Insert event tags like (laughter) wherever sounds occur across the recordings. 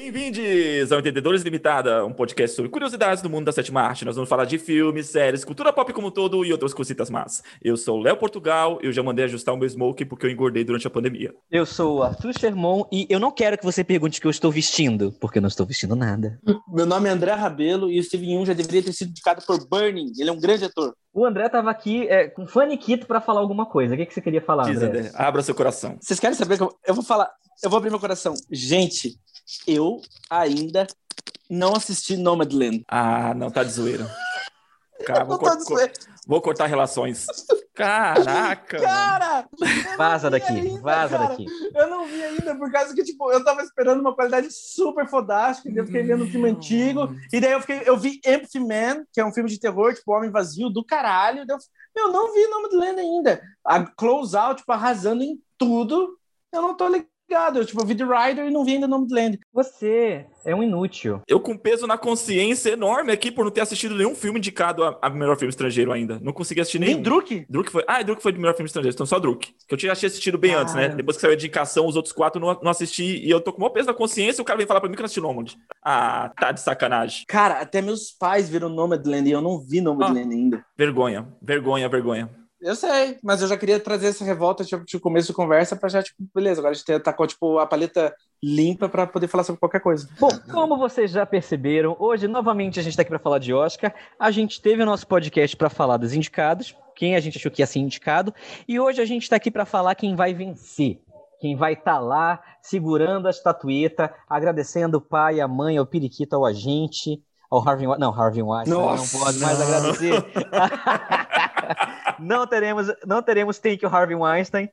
Bem-vindos ao Entendedores Limitada, um podcast sobre curiosidades do mundo da sétima arte. Nós vamos falar de filmes, séries, cultura pop como um todo e outras cositas más. Eu sou o Léo Portugal, eu já mandei ajustar o meu smoke porque eu engordei durante a pandemia. Eu sou o Arthur Sherman e eu não quero que você pergunte o que eu estou vestindo, porque eu não estou vestindo nada. Meu nome é André Rabelo e o Steven Yeun já deveria ter sido indicado por Burning. Ele é um grande ator. O André estava aqui é, com faniquito para falar alguma coisa. O que, que você queria falar, Diz, André? André, abra seu coração. Vocês querem saber que eu, eu vou falar? Eu vou abrir meu coração. Gente, eu ainda não assisti Nomadland. Ah, não, tá de zoeira. Cara, (laughs) vou, cor- de zoeira. vou cortar relações. Caraca! Cara! Vaza daqui, ainda, vaza cara. daqui. Eu não vi ainda, por causa que, tipo, eu tava esperando uma qualidade super fodástica, e daí eu fiquei vendo um filme antigo, e daí eu fiquei, eu vi Empty Man, que é um filme de terror, tipo, Homem Vazio, do caralho, daí eu, eu não vi Nomadland ainda. A Close Out, tipo, arrasando em tudo, eu não tô ligado. Eu, tipo, eu vi The Rider e não vi ainda Nomadland. Você é um inútil. Eu com peso na consciência enorme aqui por não ter assistido nenhum filme indicado a, a melhor filme estrangeiro ainda. Não consegui assistir nenhum. Nem Druk? Druk foi. Ah, Druk foi de melhor filme estrangeiro, então só Druk. Que eu tinha tinha assistido bem Cara. antes, né? Depois que saiu a indicação, os outros quatro não, não assisti e eu tô com o maior peso na consciência e o cara vem falar pra mim que não assistiu Nomad. Ah, tá de sacanagem. Cara, até meus pais viram Nomadland e eu não vi Nomadland ainda. Vergonha, vergonha, vergonha. Eu sei, mas eu já queria trazer essa revolta tipo, de começo de conversa pra já, tipo, beleza, agora a gente tá com tipo, a paleta limpa pra poder falar sobre qualquer coisa. Bom, como vocês já perceberam, hoje novamente a gente está aqui para falar de Oscar. A gente teve o nosso podcast para falar dos indicados, quem a gente achou que ia ser indicado, e hoje a gente está aqui para falar quem vai vencer. Quem vai estar lá segurando a estatueta, agradecendo o pai, a mãe, ao periquito, ao agente, ao Harvey Weinstein. Não, Harvey Weinstein, não pode mais não. agradecer. (laughs) não teremos, não teremos Thank you, Harvey Weinstein,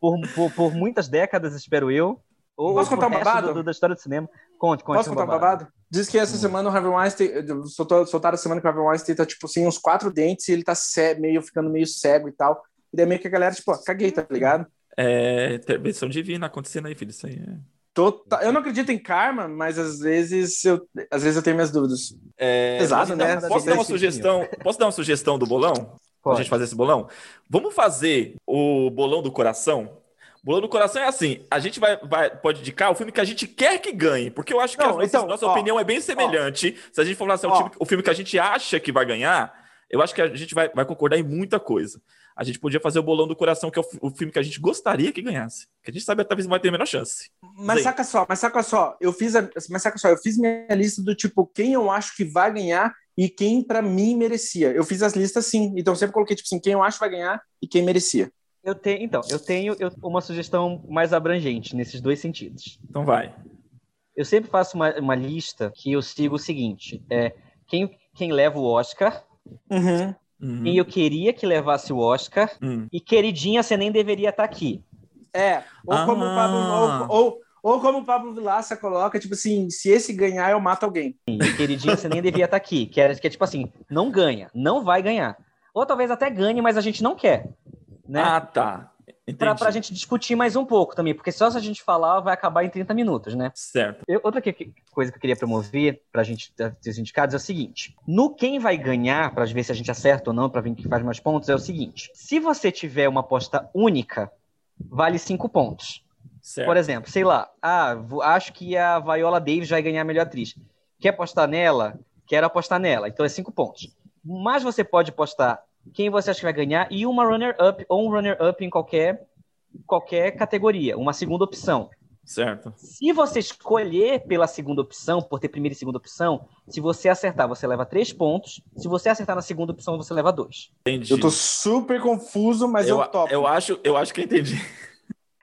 por, por, por muitas décadas, espero eu. Ou Posso contar um babado? do- da história do cinema. Conte, conte Posso um contar um babado? Diz que essa Hum. semana o Harvey Weinstein, soltou, soltaram a semana que o Harvey Weinstein tá, tipo assim, uns quatro dentes e ele tá cé- meio, ficando meio cego e tal. E daí meio que a galera, tipo, ó, caguei, tá ligado? É, intervenção divina acontecendo aí, filho. Isso aí é. Tota- Eu não acredito em karma, mas às vezes eu, às vezes eu tenho minhas dúvidas. É, Pesado, posso né? Posso dar uma sugestão? Posso dar uma sugestão do bolão? Pra Pode. gente fazer esse bolão? Vamos fazer o bolão do coração? Bolão do coração é assim: a gente vai, vai- pode indicar o filme que a gente quer que ganhe, porque eu acho que Não, a nossa, então, nossa ó, opinião é bem semelhante. Se a gente for falar assim, é o, ó. time- o filme que a gente acha que vai ganhar, eu acho que a gente vai, vai concordar em muita coisa. A gente podia fazer o bolão do coração, que é o, o filme que a gente gostaria que ganhasse. Que a gente sabe que talvez vai ter a menor chance. Mas saca só, mas saca só, eu fiz a, mas saca só, eu fiz minha lista do tipo quem eu acho que vai ganhar e quem pra mim merecia. Eu fiz as listas sim, então eu sempre coloquei tipo assim, quem eu acho que vai ganhar e quem merecia. Eu tenho, então, eu tenho eu- uma sugestão mais abrangente nesses dois sentidos. Então vai. Eu sempre faço uma, uma lista que eu sigo o seguinte: é quem, quem leva o Oscar, Uhum. Uhum. quem eu queria que levasse o Oscar, Hum. e queridinha, você nem deveria estar aqui. É, ou como o Pablo Ah. ou, ou, como o Pablo Vilaça coloca, tipo assim, se esse ganhar eu mato alguém. E queridinha, você nem deveria estar aqui. Que é, que é tipo assim: não ganha, não vai ganhar. Ou talvez até ganhe, mas a gente não quer. Né? Ah, tá. Pra, pra gente discutir mais um pouco também, porque só se a gente falar vai acabar em 30 minutos, né? Certo. Eu- outra que- que- coisa que eu queria promover pra gente ter os indicados é o seguinte: no quem vai ganhar, pra ver se a gente acerta ou não, pra ver quem faz mais pontos, é o seguinte: se você tiver uma aposta única, vale cinco pontos. Certo. Por exemplo, sei lá, ah, acho que a Viola Davis vai ganhar a melhor atriz. Quer apostar nela? Quero apostar nela. Então é cinco pontos. Mas você pode apostar quem você acha que vai ganhar e uma runner-up ou um runner-up em qualquer, qualquer categoria, uma segunda opção. Certo. Se você escolher pela segunda opção, por ter primeira e segunda opção, se você acertar, você leva três pontos. Se você acertar na segunda opção, você leva dois. Entendi. Eu tô super confuso, mas eu, eu, topo. eu acho, eu acho que eu entendi.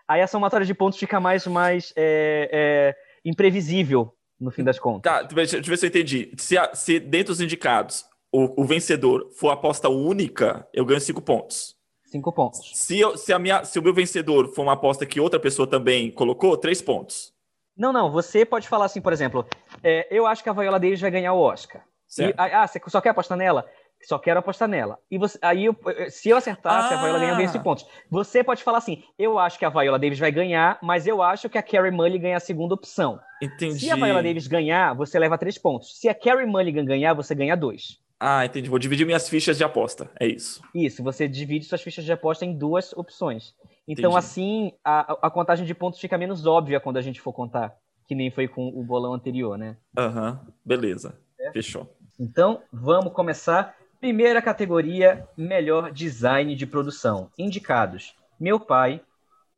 Aí a somatória de pontos fica mais, mais é, é, imprevisível, no fim das contas. Tá, deixa deixa eu ver se eu entendi. Se, a- se dentro dos indicados o, o vencedor for aposta única, eu ganho cinco pontos. Cinco pontos. Se, eu- se, a minha, se o meu vencedor for uma aposta que outra pessoa também colocou, três pontos. Não, não, você pode falar assim, por exemplo, é, eu acho que a Viola Davis vai ganhar o Oscar. E, ah, você só quer apostar nela? Só quero apostar nela. E você, aí, eu- se eu acertar, se a Viola ganhar, eu Ah. 5 pontos. Você pode falar assim, eu acho que a Viola Davis vai ganhar, mas eu acho que a Carrie Mulligan é a segunda opção. Entendi. Se a Viola Davis ganhar, você leva 3 pontos. Se a Carrie Mulligan ganhar, você ganha 2. Ah, entendi. Vou dividir minhas fichas de aposta. É isso. Isso, você divide suas fichas de aposta em duas opções. Então, Entendi. assim, a, a contagem de pontos fica menos óbvia quando a gente for contar. que nem foi com o bolão anterior, né? Aham, beleza. Fechou. Então, vamos começar. Primeira categoria, melhor design de produção. Indicados: Meu Pai,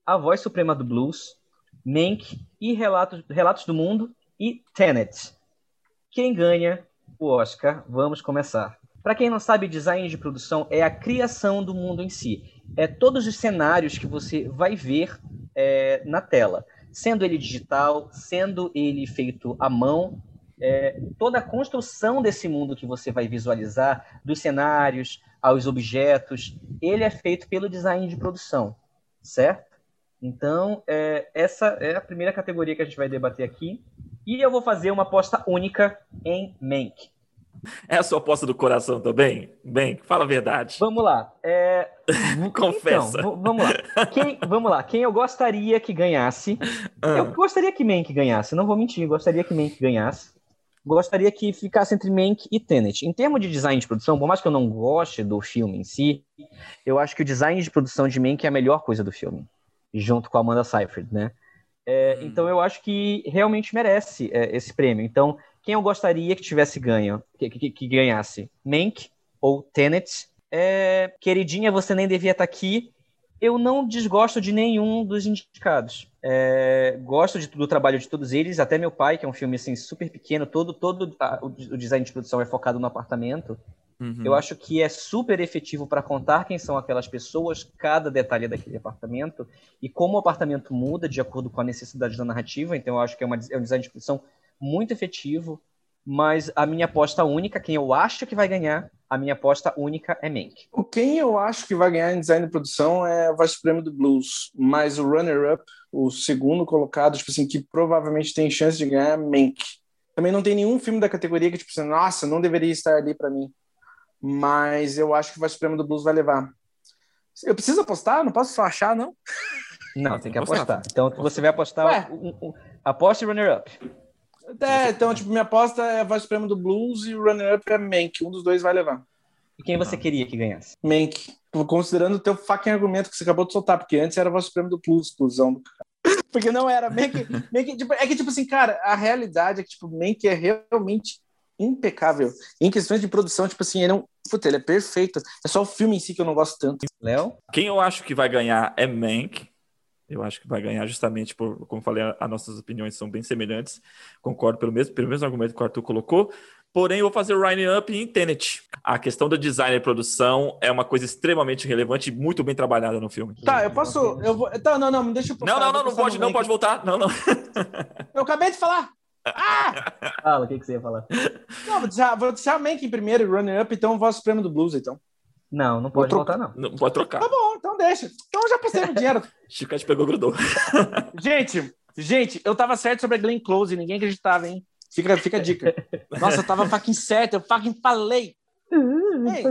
A Voz Suprema do Blues, Mank e Relatos, Relatos do Mundo e Tenet. Quem ganha o Oscar? Vamos começar. Para quem não sabe, design de produção é a criação do mundo em si. É todos os cenários que você vai ver é, na tela. Sendo ele digital, sendo ele feito à mão, é, toda a construção desse mundo que você vai visualizar, dos cenários aos objetos, ele é feito pelo design de produção, certo? Então, é, essa é a primeira categoria que a gente vai debater aqui. E eu vou fazer uma aposta única em Mank. É a sua aposta do coração também? Bem, fala a verdade. Vamos lá. É... (laughs) Confessa. Então, vamos lá. Quem, vamos lá. Quem eu gostaria que ganhasse? Ah. Eu gostaria que Mank ganhasse. Não vou mentir. Gostaria que Mank ganhasse. Gostaria que ficasse entre Mank e Tenet. Em termos de design de produção, por mais que eu não goste do filme em si, eu acho que o design de produção de Mank é a melhor coisa do filme, junto com a Amanda Seyfried, né? É, Hum. Então eu acho que realmente merece é, esse prêmio. Então, quem eu gostaria que tivesse ganho, que, que, que ganhasse? Mank ou Tenet? É, queridinha, você nem devia estar aqui. Eu não desgosto de nenhum dos indicados. É, gosto de, do trabalho de todos eles, até meu pai, que é um filme assim, super pequeno, todo, todo a- o, o design de produção é focado no apartamento. Uhum. Eu acho que é super efetivo para contar quem são aquelas pessoas, cada detalhe daquele apartamento e como o apartamento muda de acordo com a necessidade da narrativa. Então, eu acho que é, uma, é um design de produção muito efetivo. Mas a minha aposta única, quem eu acho que vai ganhar, a minha aposta única é Mank. O Quem eu acho que vai ganhar em design de produção é a Voz Suprema do Blues, mas o runner-up, o segundo colocado, tipo assim, que provavelmente tem chance de ganhar é Mank. Também não tem nenhum filme da categoria que, tipo assim, nossa, não deveria estar ali pra mim. Mas eu acho que a Voz Suprema do Blues vai levar. Eu preciso apostar? Não posso só achar, não? Não, tem que Apostar. Então, você vai apostar. Um, um, aposte runner-up. É, então, tipo, minha aposta é a Voz Suprema do Blues e o runner-up é Mank. Um dos dois vai levar. E quem você queria que ganhasse? Mank. Considerando o teu fucking argumento que você acabou de soltar, porque antes era a Voz Suprema do Blues, exclusão do cara. (laughs) Porque não era. Mank, Mank, tipo, é que, tipo assim, cara, a realidade é que, tipo, Mank é realmente impecável. Em questões de produção, tipo assim, ele é um. Puta, ele é perfeito. É só o filme em si que eu não gosto tanto. Léo? Quem eu acho que vai ganhar é Mank. Eu acho que vai ganhar justamente por, como falei, as nossas opiniões são bem semelhantes. Concordo pelo mesmo, pelo mesmo argumento que o Arthur colocou. Porém, eu vou fazer o Ryan Up em Tenet. A questão do design e produção é uma coisa extremamente relevante e muito bem trabalhada no filme. Tá, eu posso. Eu vou, tá, não, não, deixa eu Não, não, não, não pode, não pode voltar. Não, não. (laughs) Eu acabei de falar. Ah! Fala, o que, que você ia falar? Não, vou deixar, vou deixar Mank em primeiro e runner-up, então Voz Suprema do Blues, então. Não, não pode voltar, não. Não pode trocar. Tá bom, então deixa. Então eu já postei no dinheiro. (laughs) Chiclete pegou, grudou. (laughs) Gente, gente, eu tava certo sobre a Glenn Close, ninguém acreditava, hein? Fica, fica a dica. Nossa, eu tava fucking certo, eu fucking falei. Ei,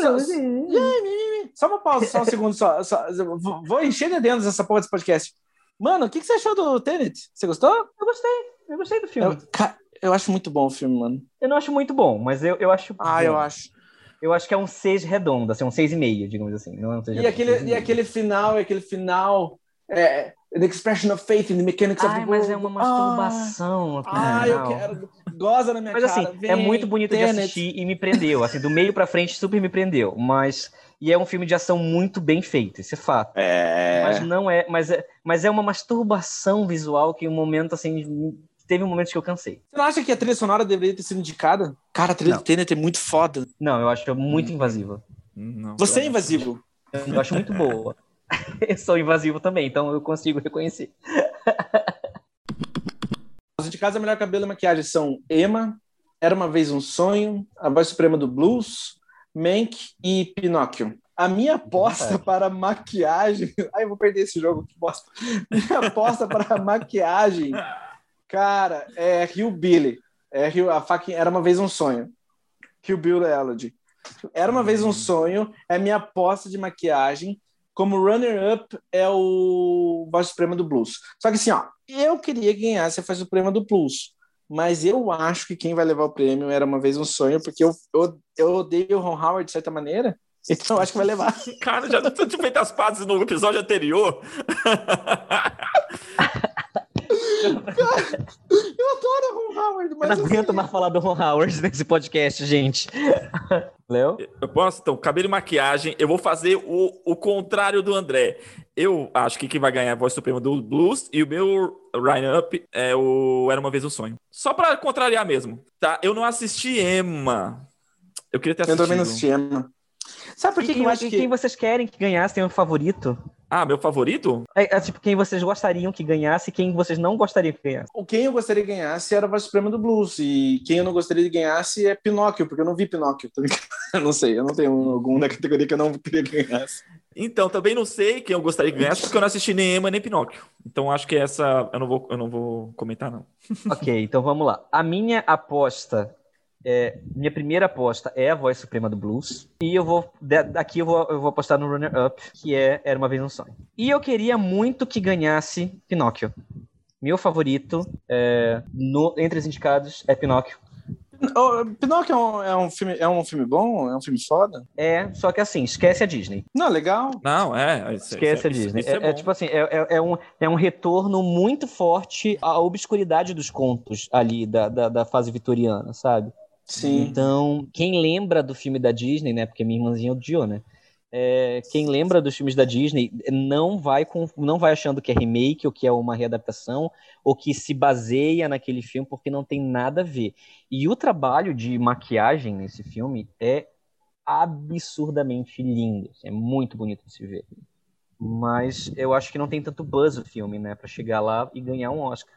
só, só uma pausa, só um segundo, só, só- vou- encher de dentro essa porra desse podcast. Mano, o que, que você achou do Tenet? Você gostou? Eu gostei, eu gostei do filme. Eu, eu acho muito bom o filme, mano. Eu não acho muito bom, mas eu, eu acho. Ah, bom. eu acho. Eu acho que é um 6 redondo, assim, um 6,5, digamos assim. Não é um 6 E aquele, e aquele final, e aquele final. É, the expression of faith in the mechanics of Ai, the mas world. é uma masturbação. aquele Ah, eu quero. Goza na minha Mas assim, cara. é vem, muito bonito de assistir e me prendeu. Assim, do meio pra frente super me prendeu. Mas. E é um filme de ação muito bem feito, isso é fato. É. Mas não é. Mas é, mas é uma masturbação visual que um momento, assim. Teve momentos que eu cansei. Você não acha que a trilha sonora deveria ter sido indicada? Cara, a trilha Não. do Tenet é muito foda. Não, eu acho muito invasiva. Não, Você é invasivo. Eu acho muito boa. (laughs) eu sou invasivo também, então eu consigo reconhecer. (laughs) Os indicados a melhor cabelo e maquiagem são Emma, Era Uma Vez Um Sonho, A Voz Suprema do Blues, Mank e Pinóquio. A minha aposta para maquiagem... (laughs) Ai, eu vou perder esse jogo, que bosta. Minha aposta para maquiagem, cara, é Hillbilly. É Hill, a Era Uma Vez Um Sonho. Hillbilly Elegy. Era Uma Vez Um Sonho é minha aposta de maquiagem. Como runner-up é o Voz Suprema do Blues. Só que assim, ó, eu queria que ganhasse a Voz Suprema do Blues. Mas eu acho que quem vai levar o prêmio era uma vez um sonho, porque eu, eu, eu odeio o Ron Howard de certa maneira. Então eu acho que vai levar. (laughs) Cara, já não tinha feito as pazes no episódio anterior. (laughs) (laughs) Howard, Eu mas não aguento assim, mais falar do Ron Howard nesse podcast, gente. (laughs) Léo? Eu posso? Então, cabelo e maquiagem. Eu vou fazer o, o contrário do André. Eu acho que quem vai ganhar é a voz suprema do Blues e o meu Ryan Up é o Era Uma Vez um Sonho. Só pra contrariar mesmo, tá? Eu não assisti Emma. Eu queria ter Eu assistido. também não assisti Emma. Sabe por que, que quem, eu acho que... quem vocês querem que ganhasse tem um favorito? Ah, meu favorito? É, é tipo quem vocês gostariam que ganhasse e quem vocês não gostariam que ganhasse. O Quem eu gostaria que ganhasse era a voz suprema do blues. E quem eu não gostaria de ganhasse é Pinóquio, porque eu não vi Pinóquio. tá? (laughs) Eu não sei, eu não tenho algum na categoria que eu não queria que ganhasse. Então, também não sei quem eu gostaria que ganhasse, porque eu não assisti nem Emma nem Pinóquio. Então, acho que essa eu não vou, eu não vou comentar, não. ok, então vamos lá. A minha aposta, é, minha primeira aposta é a voz suprema do blues. E eu vou, da- daqui eu vou, eu vou apostar no Runner Up, que é Era Uma Vez um Sonho. E eu queria muito que ganhasse Pinóquio. Meu favorito é, no- entre os indicados é Pinóquio. Oh, Pinóquio é um, é um filme, é um filme bom? É um filme foda? É, só que assim, esquece a Disney. Não, legal. Não, é. isso- Esquece a isso- Disney. isso é, é é tipo assim, é, é- é um, é um retorno muito forte à obscuridade dos contos ali da, da, da fase vitoriana, sabe? Sim. Então, quem lembra do filme da Disney, né? Porque minha irmãzinha odiou, né? É, quem lembra dos filmes da Disney não vai com, não vai achando que é remake ou que é uma readaptação ou que se baseia naquele filme porque não tem nada a ver. E o trabalho de maquiagem nesse filme é absurdamente lindo, é muito bonito de se ver. Mas eu acho que não tem tanto buzz o filme, né, Pra chegar lá e ganhar um Oscar.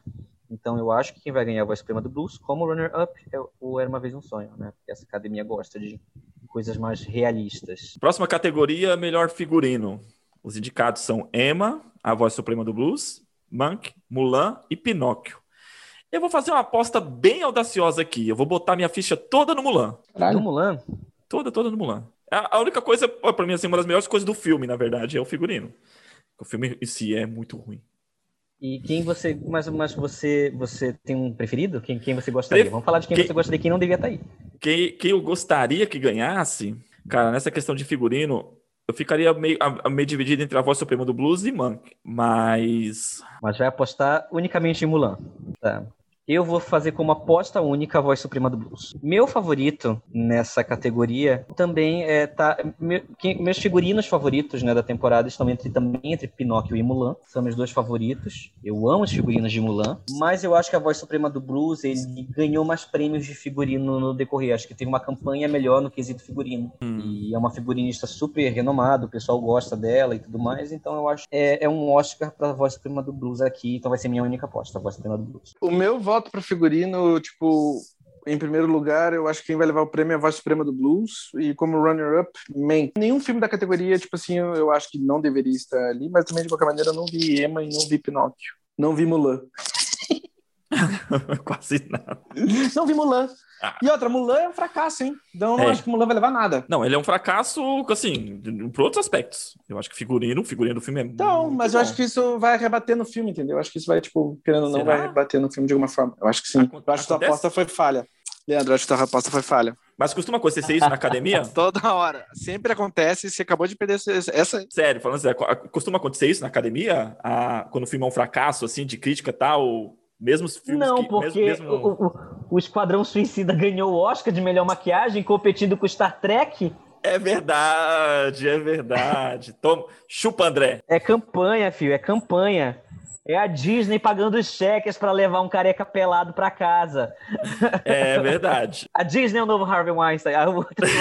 Então eu acho que quem vai ganhar a voz suprema do blues, como runner-up, é o Era Uma Vez Um Sonho, né? Porque essa academia gosta de coisas mais realistas. Próxima categoria, melhor figurino. Os indicados são Emma, a voz suprema do blues, Monk, Mulan e Pinóquio. Eu vou fazer uma aposta bem audaciosa aqui. Eu vou botar minha ficha toda no Mulan. No Mulan, Toda, toda no Mulan. A única coisa, pô, pra mim, assim, uma das melhores coisas do filme, na verdade, é o figurino. O filme em si é muito ruim. E quem você. Mas, mas você você tem um preferido? Quem, quem você gostaria? Pref- Vamos falar de quem, quem- você gostaria e quem não devia estar aí. Quem, quem eu gostaria que ganhasse, cara, nessa questão de figurino, eu ficaria meio, a- meio dividido entre a voz suprema do blues e Monk. Mas. Mas vai apostar unicamente em Mulan. Tá. Eu vou fazer como aposta única a voz suprema do blues. Meu favorito nessa categoria também é tá meu- quem- meus figurinos favoritos né, da temporada estão entre também entre Pinóquio e Mulan. São meus dois favoritos. Eu amo os figurinos de Mulan, mas eu acho que a voz suprema do blues ele ganhou mais prêmios de figurino no decorrer. Acho que teve uma campanha melhor no quesito figurino. E é uma figurinista super renomada, o pessoal gosta dela e tudo mais. Então eu acho que é, é um Oscar para a voz suprema do blues aqui. Então vai ser minha única aposta, a voz suprema do blues. O meu voto para figurino, tipo, em primeiro lugar, eu acho que quem vai levar o prêmio é a voz suprema do blues. E como runner-up, Mank. Nenhum filme da categoria, tipo assim, eu acho que não deveria estar ali, mas também, de qualquer maneira, eu não vi Emma e não vi Pinóquio. Não vi Mulan. (laughs) Quase nada. Não vi Mulan. Ah. E outra, Mulan é um fracasso, hein? Então eu não É. acho que Mulan vai levar nada. Não, ele é um fracasso, assim, por outros aspectos. Eu acho que figurino, figurino do filme é Então, muito mas eu bom. acho que isso vai rebater no filme, entendeu? Eu acho que isso vai, tipo, querendo ou não, vai rebater no filme de alguma forma. Eu acho que sim. Eu acho que tua aposta foi falha. Leandro, eu acho que tua aposta foi falha. Mas costuma acontecer isso na academia? (laughs) Toda hora. Sempre acontece. Você acabou de perder essa. Sério, falando sério, co- costuma acontecer isso na academia? Ah, quando o filme é um fracasso, assim, de crítica e tal? Mesmo os filmes Não, que... porque mesmo, mesmo- o, o- o Esquadrão Suicida ganhou o Oscar de melhor maquiagem competindo com o Star Trek. É verdade, é verdade. (laughs) Toma, chupa, André. É campanha, filho, é campanha. É a Disney pagando os cheques pra levar um careca pelado pra casa. (laughs) É verdade. A Disney é o novo Harvey Weinstein. A outra (laughs)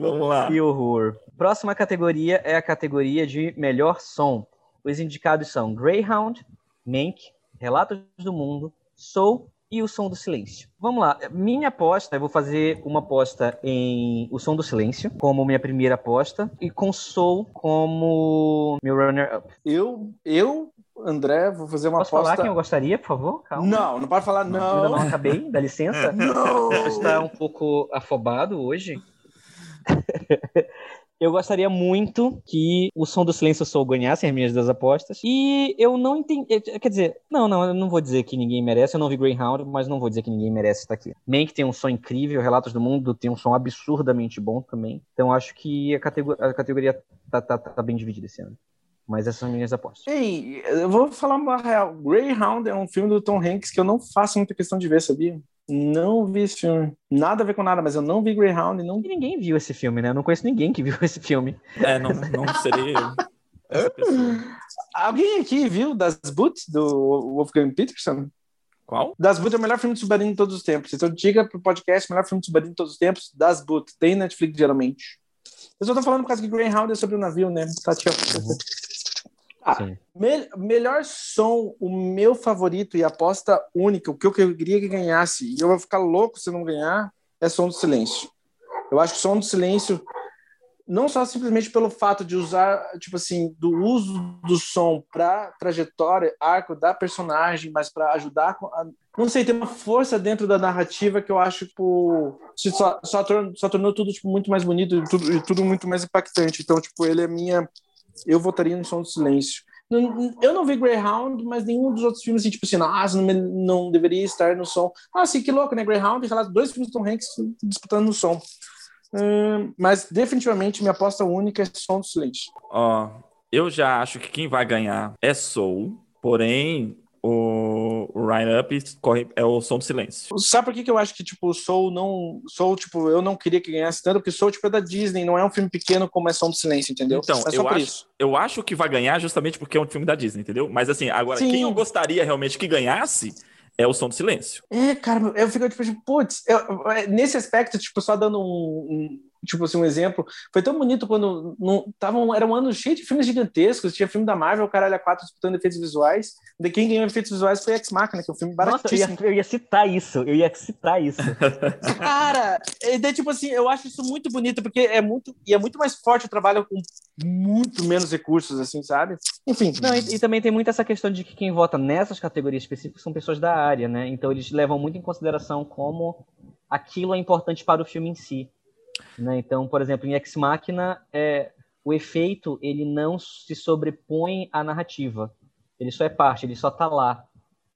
Vamos lá. Que horror. Próxima categoria é a categoria de melhor som. Os indicados são Greyhound, Mank, Relatos do Mundo, Soul e O Som do Silêncio. Vamos lá. Minha aposta, eu vou fazer uma aposta em O Som do Silêncio como minha primeira aposta e com Soul como meu runner-up. Eu, eu, André, vou fazer uma Posso falar aposta. quem eu gostaria, por favor? Calma. Não, não pode falar Eu ainda não não. acabei, dá licença. (laughs) Não. Você está um pouco afobado hoje. (laughs) Eu gostaria muito que o som do silêncio Soul ganhasse as minhas duas apostas. E eu não entendi. Quer dizer, não, não, eu não vou dizer que ninguém merece. Eu não vi Greyhound, mas não vou dizer que ninguém merece estar aqui. Mank tem um som incrível, Relatos do Mundo tem um som absurdamente bom também. Então acho que a categoria, a categoria tá, tá, tá bem dividida esse ano. Mas essas são minhas apostas. Ei, eu vou falar uma real. Greyhound é um filme do Tom Hanks que eu não faço muita questão de ver, sabia? Não vi esse filme. Nada a ver com nada, mas eu não vi Greyhound e não. E ninguém viu esse filme, né? Eu não conheço ninguém que viu (laughs) esse filme. É, não, não seria. Alguém aqui viu Das Boot, do Wolfgang Peterson? Qual? Das Boot é o melhor filme de submarino de todos os tempos. Então diga pro podcast, melhor filme de submarino de todos os tempos, Das Boot. Tem Netflix, geralmente. Eu só tô falando por causa que Greyhound é sobre o navio, né? Tá, tio. Ah, me- melhor som, o meu favorito e aposta única, o que eu queria que ganhasse, e eu vou ficar louco se não ganhar, é Som do Silêncio. Eu acho que Som do Silêncio, não só simplesmente pelo fato de usar, tipo assim, do uso do som para trajetória, arco da personagem, mas para ajudar com a, não sei, tem uma força dentro da narrativa que eu acho, tipo, só, só, tornou, só tornou tudo tipo, muito mais bonito e tudo, e tudo muito mais impactante. Então, tipo, ele é minha. Eu votaria no Som do Silêncio. Eu não vi Greyhound, mas nenhum dos outros filmes, assim, tipo assim, nossa, não, não deveria estar no som. Ah, sim, que louco, né? Greyhound e relato dois filmes do Tom Hanks disputando no som. Hum, mas definitivamente minha aposta única é Som do Silêncio. Ó, eu já acho que quem vai ganhar é Soul, porém o, o Ryan Up corre, é o Som do Silêncio. Sabe por que, que eu acho que, tipo, Soul não. Soul, tipo, eu não queria que ganhasse tanto, porque Soul, tipo, é da Disney, não é um filme pequeno como é Som do Silêncio, entendeu? Então, é eu acho- isso. Eu acho que vai ganhar justamente porque é um filme da Disney, entendeu? Mas assim, agora, Sim. quem eu gostaria realmente que ganhasse é o Som do Silêncio. É, cara, eu fico tipo, tipo, putz, é, nesse aspecto, tipo, só dando um- tipo assim, um exemplo, foi tão bonito quando não, tava um, era um ano cheio de filmes gigantescos, tinha filme da Marvel, Caralho a 4 disputando efeitos visuais, de quem ganhou efeitos visuais foi Ex Machina, que é um filme Nossa, eu baratíssimo. ia, eu ia citar isso. Eu ia citar isso. (laughs) Cara, e daí, tipo assim, eu acho isso muito bonito, porque é muito, e é muito mais forte o trabalho com muito menos recursos, assim, sabe? Enfim, Não, e, e também tem muito essa questão de que quem vota nessas categorias específicas são pessoas da área, né? Então eles levam muito em consideração como aquilo é importante para o filme em si. Né? Então, por exemplo, em Ex Machina, é, o efeito ele não se sobrepõe à narrativa. Ele só é parte, ele só tá lá.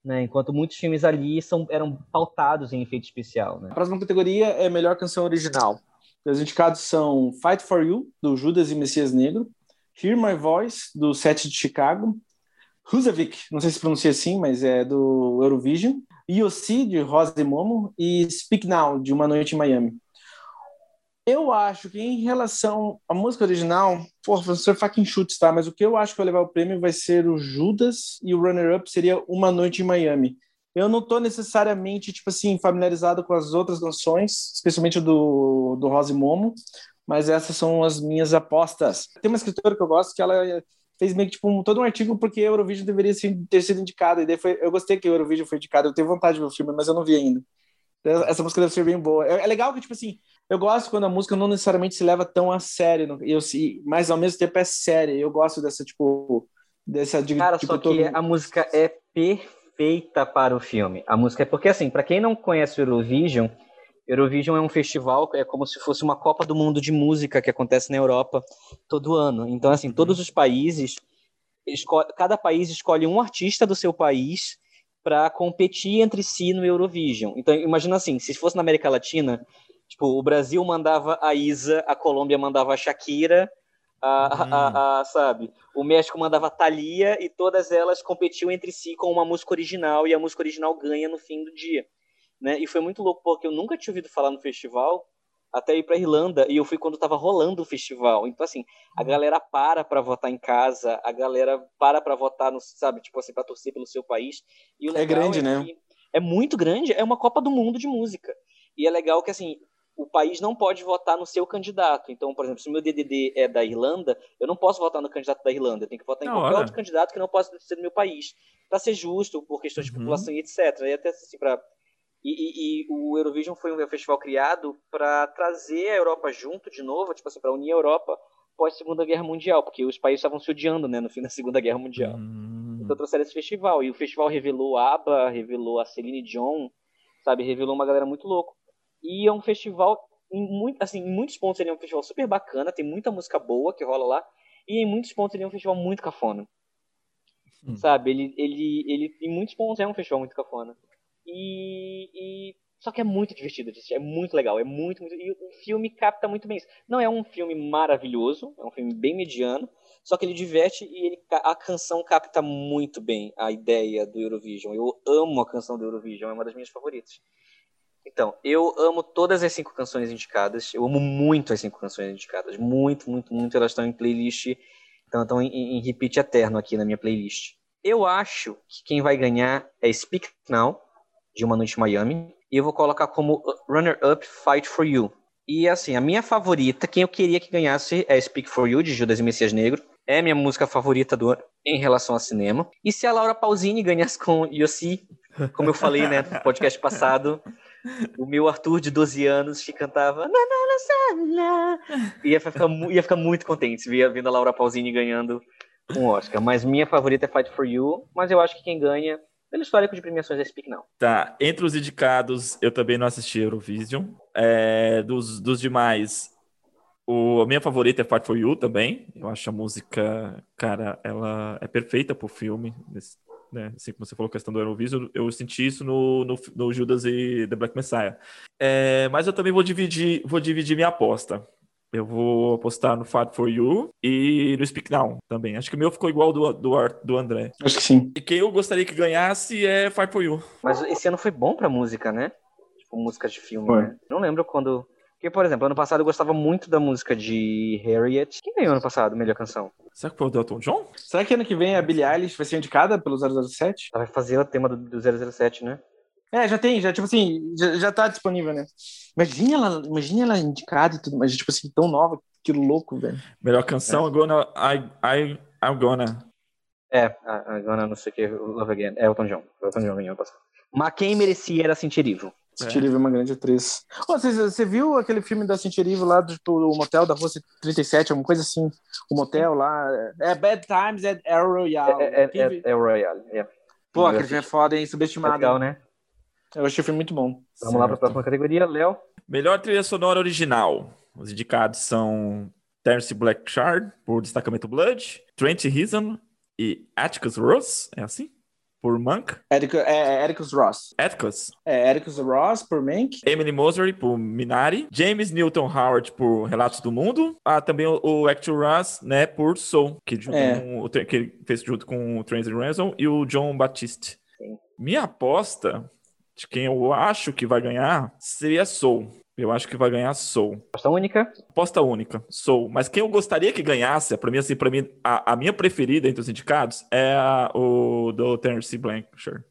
Né? Enquanto muitos filmes ali são, eram pautados em efeito especial. Né? A próxima categoria é melhor canção original. Os indicados são Fight for You, do Judas e Messias Negro, Hear My Voice, do Sete de Chicago, Husavik, não sei se pronuncia assim, mas é do Eurovision, Yossi, de Rosa e Momo, e Speak Now, de Uma Noite em Miami. Eu acho que em relação à música original, porra, professor fucking chutes, tá? Mas o que eu acho que vai levar o prêmio vai ser o Judas e o runner-up seria Uma Noite em Miami. Eu não tô necessariamente, tipo assim, familiarizado com as outras canções, especialmente do, do Rosa e Momo, mas essas são as minhas apostas. Tem uma escritora que eu gosto que ela fez meio que tipo um, todo um artigo porque Eurovision deveria ter sido indicada, e daí foi, eu gostei que Eurovision foi indicada, eu tenho vontade de ver o filme, mas eu não vi ainda. Essa música deve ser bem boa. É, é legal que, tipo assim, eu gosto quando a música não necessariamente se leva tão a sério, eu, mas ao mesmo tempo é séria. Eu gosto dessa, tipo, dessa de, Cara, tipo, só que todo- a música é perfeita para o filme. A música é porque assim, para quem não conhece o Eurovision, Eurovision é um festival, é como se fosse uma Copa do Mundo de música que acontece na Europa todo ano. Então assim, todos os países, cada país escolhe um artista do seu país para competir entre si no Eurovision. Então imagina assim, se fosse na América Latina, tipo, o Brasil mandava a Isa, a Colômbia mandava a Shakira, a, a- a- sabe? O México mandava a Thalia e todas elas competiam entre si com uma música original e a música original ganha no fim do dia. Né? E foi muito louco porque eu nunca tinha ouvido falar no festival até ir para Irlanda e eu fui quando tava rolando o festival. Então assim, a galera para para votar em casa, a galera para para votar no, sabe, tipo assim, para torcer pelo seu país. É grande, né? que É muito grande, é uma Copa do Mundo de música. E é legal que assim, o país não pode votar no seu candidato. Então, por exemplo, se o meu DDD é da Irlanda, eu não posso votar no candidato da Irlanda. Eu tenho que votar em Da qualquer hora. outro candidato que não possa ser do meu país. Para ser justo, por questões de Uhum. população e etc. E até assim, pra... E, e- e o Eurovision foi um festival criado para trazer a Europa junto de novo, tipo assim, para unir a Europa pós Segunda Guerra Mundial, porque os países estavam se odiando, né, no fim da Segunda Guerra Mundial. Hum. Então trouxeram esse festival. E o festival revelou a ABBA, revelou a Celine Dion, sabe? Revelou uma galera muito louco. E é um festival, em, muito, assim, em muitos pontos ele é um festival super bacana, tem muita música boa que rola lá. E em muitos pontos ele é um festival muito cafona. Hum. Sabe? Ele, ele, ele, em muitos pontos é um festival muito cafona. E, e Só que é muito divertido de assistir, é muito legal, é muito, muito. E o filme capta muito bem isso. Não é um filme maravilhoso, é um filme bem mediano, só que ele diverte e ele, a canção capta muito bem a ideia do Eurovision. Eu amo a canção do Eurovision, é uma das minhas favoritas. Então, eu amo todas as cinco canções indicadas. Eu amo muito as cinco canções indicadas. Muito, muito, muito. Elas estão em playlist. Então, estão em, em repeat eterno aqui na minha playlist. Eu acho que quem vai ganhar é Speak Now, de Uma Noite em Miami. E eu vou colocar como runner-up Fight for You. E assim, a minha favorita, quem eu queria que ganhasse é Speak for You, de Judas e Messias Negro. É minha música favorita do em relação ao cinema. E se a Laura Pausini ganhasse com Yossi, como eu falei né, no podcast passado, o meu Arthur de 12 anos que cantava ia, ficar, ia ficar muito contente se via vendo a Laura Pausini ganhando um Oscar. Mas minha favorita é Fight for You, mas eu acho que quem ganha pelo histórico de premiações é Speak Now. Tá, entre os indicados, eu também não assisti Eurovision. É, dos, dos demais, o, a minha favorita é Fight For You também. Eu acho a música, cara, ela é perfeita pro filme. Né? Assim como você falou, a questão do Eurovision, eu senti isso no, no, no Judas e The Black Messiah. É, mas eu também vou dividir, vou dividir minha aposta. Eu vou apostar no Fight For You e no Speak Now também. Acho que o meu ficou igual do, do, do André. Acho que sim. E quem eu gostaria que ganhasse é Fight For You. Mas esse ano foi bom pra música, né? Tipo, música de filme, né? Não lembro quando porque, por exemplo, ano passado eu gostava muito da música de Harriet. Quem ganhou ano passado, melhor canção? Será que foi o Delton John? Será que ano que vem a Billie Eilish vai ser indicada pelo 007? Ela vai fazer o tema do, do 007, né? É, já tem, já, tipo assim, já, já tá disponível, né? Imagina ela, imagina ela indicada e tudo, mas, tipo assim, tão nova, que louco, velho. Melhor canção, é. Gonna, I, I, I'm Gonna. É, I'm Gonna, não sei o que, Love Again. É Elton John. Elton John ganhou ano passado. Mas quem merecia era Cintia Erivo. Cintia é. é uma grande atriz. Oh, você, você viu aquele filme da Cintia Erivo lá do tipo, motel da Rua 37, alguma coisa assim? O motel lá. É Bad Times at El Royale. É, é, é, é Royale, é. Pô, aquele filme é foda, hein? Subestimado. Legal, né? Eu achei o filme muito bom. Vamos certo. lá para a próxima categoria, Léo. Melhor trilha sonora original. Os indicados são Terence Blackshard, por Destacamento Blood, Trent Reason e Atticus Ross, é assim? Por Monk. Eric, é, é Ericus Ross. Atticus. É, Ericus Ross por Mank. Emily Mosery por Minari. James Newton Howard por Relatos do Mundo. Ah, também o, o Hector Ross, né, por Soul, que, é. com, que ele fez junto com o Trent Reznor e o John Batiste. Sim. Minha aposta de quem eu acho que vai ganhar seria Soul. Eu acho que vai ganhar Soul. Aposta única? Aposta única, Soul. Mas quem eu gostaria que ganhasse, para mim, assim, para mim, a, a, minha preferida entre os indicados é a, o do Terence Blanchard.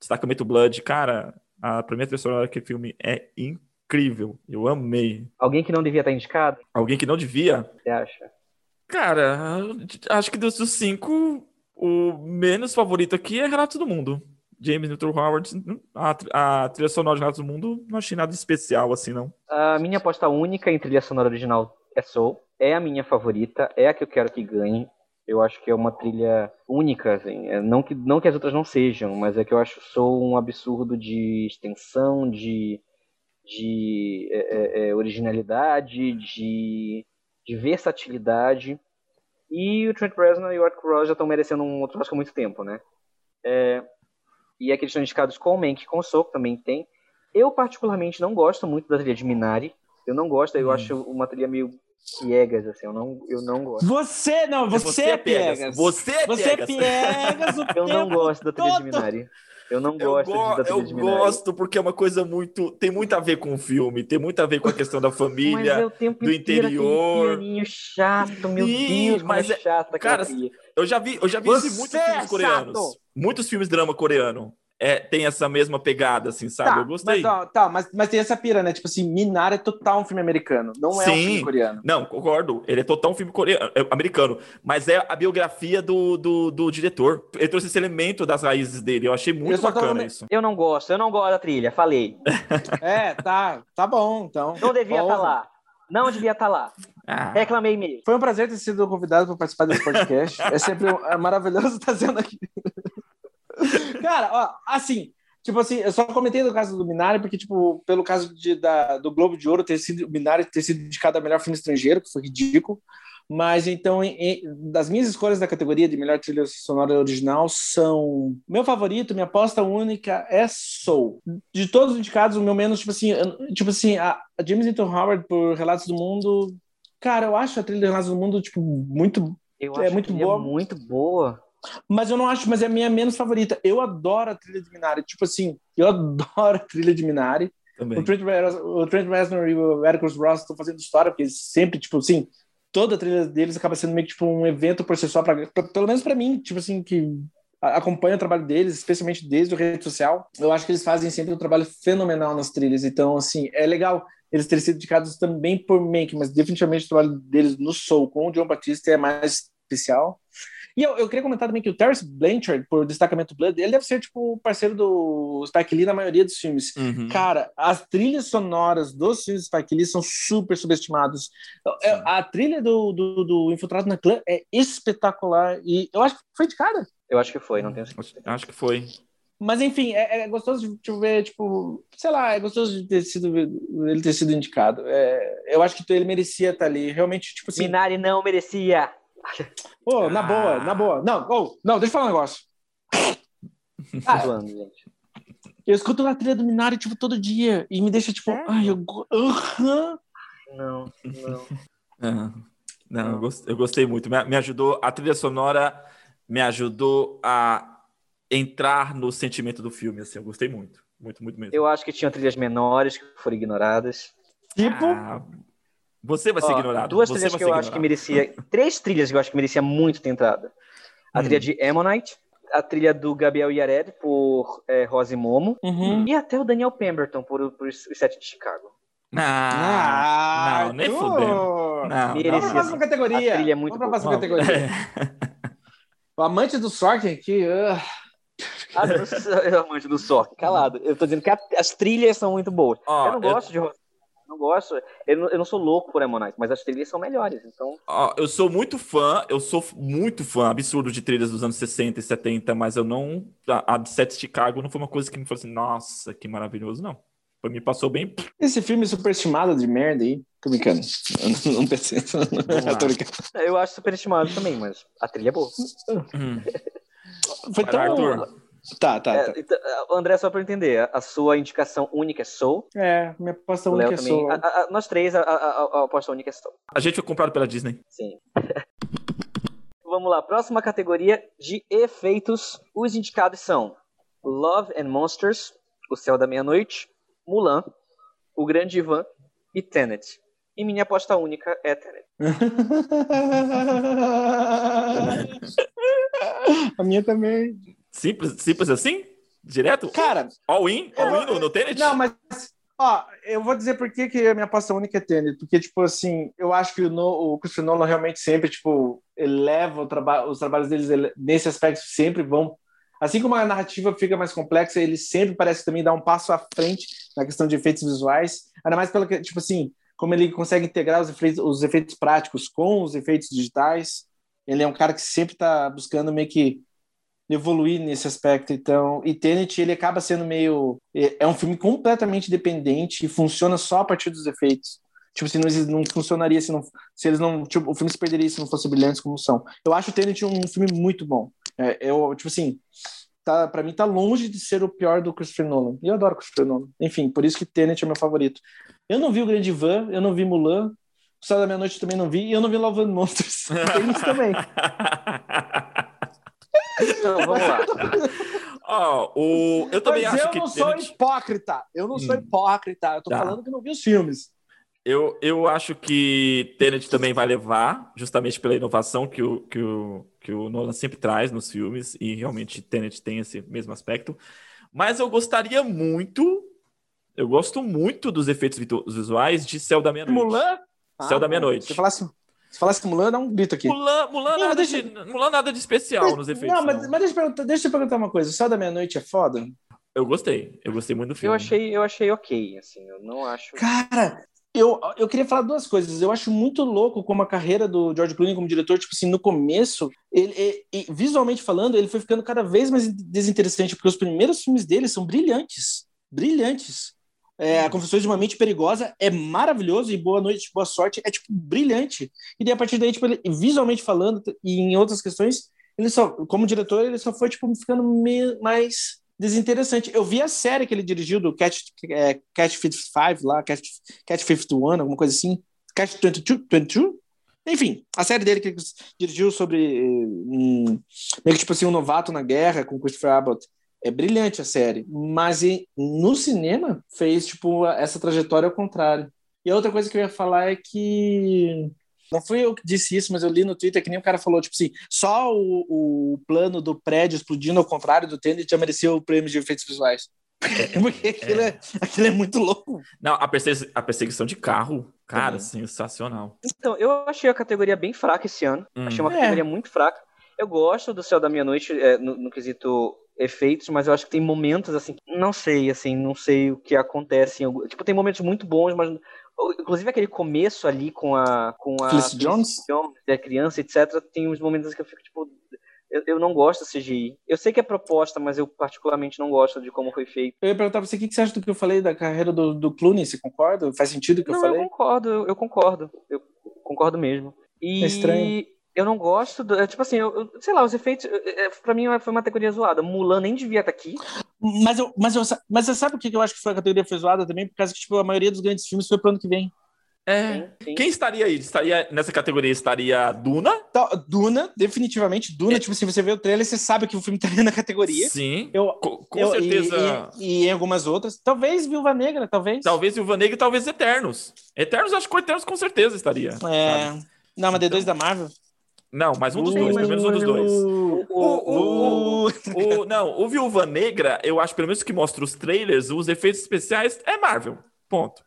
Destacamento Blood, cara, a primeira trilha daquele filme é incrível. Eu amei. Alguém que não devia estar indicado? Alguém que não devia? Você acha? Cara, acho que dos cinco, o menos favorito aqui é Relatos do Mundo. James Newton Howard, a, a trilha sonora de Ratos do Mundo, não achei nada especial assim, não. A minha aposta única em trilha sonora original é Soul. É a minha favorita, é a que eu quero que ganhe. Eu acho que é uma trilha única, assim. É, não, que, não que as outras não sejam, mas é que eu acho Soul um absurdo de extensão, de, de é, é, é originalidade, de, de versatilidade. E o Trent Reznor e o Art Cross já estão merecendo um outro Oscar há muito tempo, né? É, e aqueles são indicados com o Mank com o Soul, também tem. Eu, particularmente, não gosto muito da trilha de Minari. Eu não gosto, eu hum. acho uma trilha meio piegas, assim, eu não, eu não gosto. Você não, você, você é piegas. Você é piegas. Você é piegas (laughs) Eu não gosto da trilha todo. de Minari. Eu não gosto eu go de Eu gosto porque é uma coisa muito. Tem muito a ver com o filme, tem muito a ver com a questão da (laughs) família, é do interior. chato, meu Sim, Deus, mas é chato. Cara, eu já vi, eu já vi isso em muitos filmes é coreanos. Muitos filmes drama coreano é, tem essa mesma pegada, assim, sabe? Tá, eu gostei. Mas, ó, tá, mas, mas tem essa pira, né? Tipo assim, Minar é total um filme americano, não é Sim. um filme coreano. Não, concordo. Ele é total um filme coreano, é, americano, mas é a biografia do, do, do, diretor. Ele trouxe esse elemento das raízes dele. Eu achei muito eu bacana isso. Eu não gosto, eu não gosto da trilha, falei. é, tá, tá bom, então. Não devia estar tá lá. Não devia estar tá lá. Ah. Reclamei mesmo. Foi um prazer ter sido convidado para participar desse podcast. é sempre é maravilhoso estar sendo aqui. Cara, ó, assim, Tipo assim, eu só comentei no caso do Minari, porque, tipo, pelo caso de, da, do Globo de Ouro ter sido, o Minari ter sido indicado a melhor filme estrangeiro, que foi ridículo. Mas então, em, em, das minhas escolhas da categoria de melhor trilha sonora original são. Meu favorito, minha aposta única é Soul. De todos os indicados, o meu menos, tipo assim, tipo assim, a, a James Newton Howard por Relatos do Mundo. Cara, eu acho a trilha de Relatos do Mundo, tipo, muito. Eu é acho muito boa. É muito boa. Mas eu não acho, mas é a minha menos favorita. Eu adoro a trilha de Minari. Tipo assim, eu (laughs) adoro a trilha de Minari. Também. O Trent, o Trent Reznor e o Atticus Ross estão fazendo história, porque eles sempre, tipo assim, toda a trilha deles acaba sendo meio que tipo um evento pra, pra pelo menos para mim, tipo assim, que acompanha o trabalho deles, especialmente desde o rede social. Eu acho que eles fazem sempre um trabalho fenomenal nas trilhas. Então, assim, é legal eles terem sido indicados também por Mank, mas definitivamente o trabalho deles no Soul com o John Batista é mais especial. E eu, eu queria comentar também que o Terence Blanchard, por Destacamento Blood, ele deve ser, tipo, parceiro do Spike Lee na maioria dos filmes. Uhum. Cara, as trilhas sonoras dos filmes do Spike Lee são super subestimadas. A trilha do, do, do Infiltrado na Clã é espetacular e eu acho que foi indicada. Eu acho que foi, não tenho certeza. Acho que foi. Mas enfim, é, é gostoso de ver, tipo, sei lá, é gostoso de ter sido ele ter sido indicado. É, eu acho que ele merecia estar ali. Realmente, tipo assim. Minari não merecia. Pô, na boa, na boa. Não, oh, não, deixa eu falar um negócio. (laughs) Ah, zoando, gente. Eu escuto a trilha do Minari, tipo, todo dia. E me deixa, tipo, É? ai, eu. Não, não. (laughs) Ah, Não, eu gostei, eu gostei muito. Me, me ajudou, a trilha sonora me ajudou a entrar no sentimento do filme, assim, eu gostei muito. Muito, muito mesmo. Eu acho que tinham trilhas menores que foram ignoradas. Tipo, Ah, você vai ser Ó, ignorado. Duas você trilhas que eu acho que ignorado. merecia. Três trilhas que eu acho que merecia muito ter entrado. A Hum. trilha de Ammonite, a trilha do Gabriel Yared por é, Rose Momo uhum. e até o Daniel Pemberton por, por Os Sete de Chicago. Ah, não, nem Arthur! fudendo. Não, Merecia, Vamos pra próxima sim. categoria. A trilha é muito Vamos pra boa. próxima categoria. O amante do Sorkin aqui. ah. Ah, eu sou amante do Sork, calado. Eu tô dizendo que a- as trilhas são muito boas. Ó, eu não gosto de Rose não gosto, eu não, eu não sou louco por Ammonite, mas as trilhas são melhores, então Ó, eu sou muito fã, eu sou muito fã absurdo de trilhas dos anos 60 e 70, mas eu não. A, a de Sete Chicago não foi uma coisa que me falou assim, nossa, que maravilhoso, não. Pra mim passou bem. Esse filme superestimado de merda aí. Tô brincando. Eu não, não pensei. (laughs) Eu tô brincando. eu acho superestimado também, mas a trilha é boa. Hum. Foi tão. Arthur. Tá, tá, É, tá. então, André, só pra eu entender, a- sua indicação única é Soul, É, minha aposta única é também. só. A- a- a- nós três, a- a aposta única é Soul. A gente foi comprado pela Disney. Sim. (laughs) Vamos lá, próxima categoria de efeitos. Os indicados são Love and Monsters, O Céu da Meia-Noite, Mulan, O Grande Ivan e Tenet. E minha aposta única é Tenet. (laughs) a minha também. Simples, simples assim? Direto? Cara, All in? All in no, no Tenet? Não, mas. Ó, eu vou dizer por que, que a minha aposta única é Tenet. Porque, tipo assim, eu acho que o, no, o Christopher Nolan realmente sempre, tipo, eleva o traba os trabalhos deles ele- nesse aspecto, sempre vão. Assim como a narrativa fica mais complexa, ele sempre parece também dar um passo à frente na questão de efeitos visuais. Ainda mais pelo que, tipo assim, como ele consegue integrar os efeitos, os efeitos práticos com os efeitos digitais. Ele é um cara que sempre está buscando meio que evoluir nesse aspecto. Então, e Tenet, ele acaba sendo meio. É é um filme completamente dependente e funciona só a partir dos efeitos. Tipo, se não, não funcionaria se não. Se eles não. Tipo, o filme se perderia se não fosse brilhantes como são. Eu acho o Tenet um filme muito bom. É, eu, tipo assim. Tá, pra mim tá longe de ser o pior do Christopher Nolan. E eu adoro Christopher Nolan. Enfim, por isso que Tenet é meu favorito. Eu não vi o Grande Van, eu não vi Mulan, o Céu da Meia-Noite também não vi, e eu não vi Love and Monsters. (laughs) Tem isso também. (laughs) Então, vamos lá. (laughs) Ó, o... Eu também Mas acho eu que não sou Tenet- hipócrita. Eu não sou Hum. hipócrita. Eu tô Tá. falando que não vi os filmes. Eu, eu acho que Tenet também vai levar, justamente pela inovação que o, que, o, que o Nolan sempre traz nos filmes, e realmente Tenet tem esse mesmo aspecto. Mas eu gostaria muito, eu gosto muito dos efeitos visuais de Céu da Meia-Noite. Mulan? Céu da bom. Meia-Noite. Se falasse, se falasse Mulan, dá um grito aqui. Mulan, Mulan, Não, nada, deixa- de, Mulan nada de especial nos efeitos. não, mas, não. mas deixa, eu perguntar, deixa eu perguntar uma coisa. O Céu da Meia-Noite é foda? Eu gostei, eu gostei muito do filme. Eu achei, eu achei ok, assim, eu não acho. Cara, Eu, eu queria falar duas coisas. Eu acho muito louco como a carreira do George Clooney como diretor, tipo assim, no começo, ele, ele, visualmente falando, ele foi ficando cada vez mais desinteressante, porque os primeiros filmes dele são brilhantes. Brilhantes. É, a Confissões de uma Mente Perigosa é maravilhoso e Boa Noite, Boa Sorte é, tipo, brilhante. E daí, a partir daí, tipo, ele, visualmente falando e em outras questões, ele só, como diretor, ele só foi, tipo, ficando mais desinteressante. Eu vi a série que ele dirigiu do Catch, é, Catch 55 lá, Catch, Catch 51, alguma coisa assim. Catch 22, 22? Enfim, a série dele que ele dirigiu sobre um, meio que tipo assim, um novato na guerra com Christopher Abbott. É brilhante a série, mas no cinema fez tipo essa trajetória ao contrário. E a outra coisa que eu ia falar é que não fui eu que disse isso, mas eu li no Twitter que nem o cara falou, tipo assim, só o, o plano do prédio explodindo ao contrário do Tenet já mereceu o prêmio de efeitos visuais. (laughs) Porque aquilo é. é, aquilo é muito louco. Não, a, persegui a perseguição de carro, cara, sensacional. Então, eu achei a categoria bem fraca esse ano. Hum. Achei uma é. categoria muito fraca. Eu gosto do Céu da Meia-Noite é, no, no quesito efeitos, mas eu acho que tem momentos assim, não sei, assim, não sei o que acontece. Tipo, tem momentos muito bons, mas Inclusive aquele começo ali com a. Com a Felicity Jones? Da criança, etc. Tem uns momentos que eu fico, tipo. Eu, eu não gosto da CGI. Eu sei que é proposta, mas eu particularmente não gosto de como foi feito. Eu ia perguntar pra você o que você acha do que eu falei da carreira do, do Clooney. Você concorda? Faz sentido o que não, eu falei? Eu concordo, eu, eu concordo. Eu concordo mesmo. E... É estranho eu não gosto. Do, é, tipo assim, eu, eu, sei lá, os efeitos. É, pra mim foi uma categoria zoada. Mulan nem devia estar tá aqui. Mas, eu, mas, eu, mas você sabe por que eu acho que foi a categoria foi zoada também? Por causa que tipo, a maioria dos grandes filmes foi pro ano que vem. É. Sim, sim. Quem estaria aí? Estaria nessa categoria estaria Duna? Tá, Duna, definitivamente Duna. É. Tipo, se você vê o trailer, você sabe que o filme estaria na categoria. Sim. Eu, com, com eu, certeza. E, e, e, em algumas outras. Talvez Viúva Negra, talvez. Talvez Viúva Negra e talvez Eternos. Eternos, acho que o Eternos com certeza estaria. É. Sabe? Não, mas D2 então... da Marvel. Não, mas um dos dois, pelo menos um dos dois. O, o, não, o Viúva Negra, eu acho, pelo menos que mostra os trailers, os efeitos especiais é Marvel. Ponto.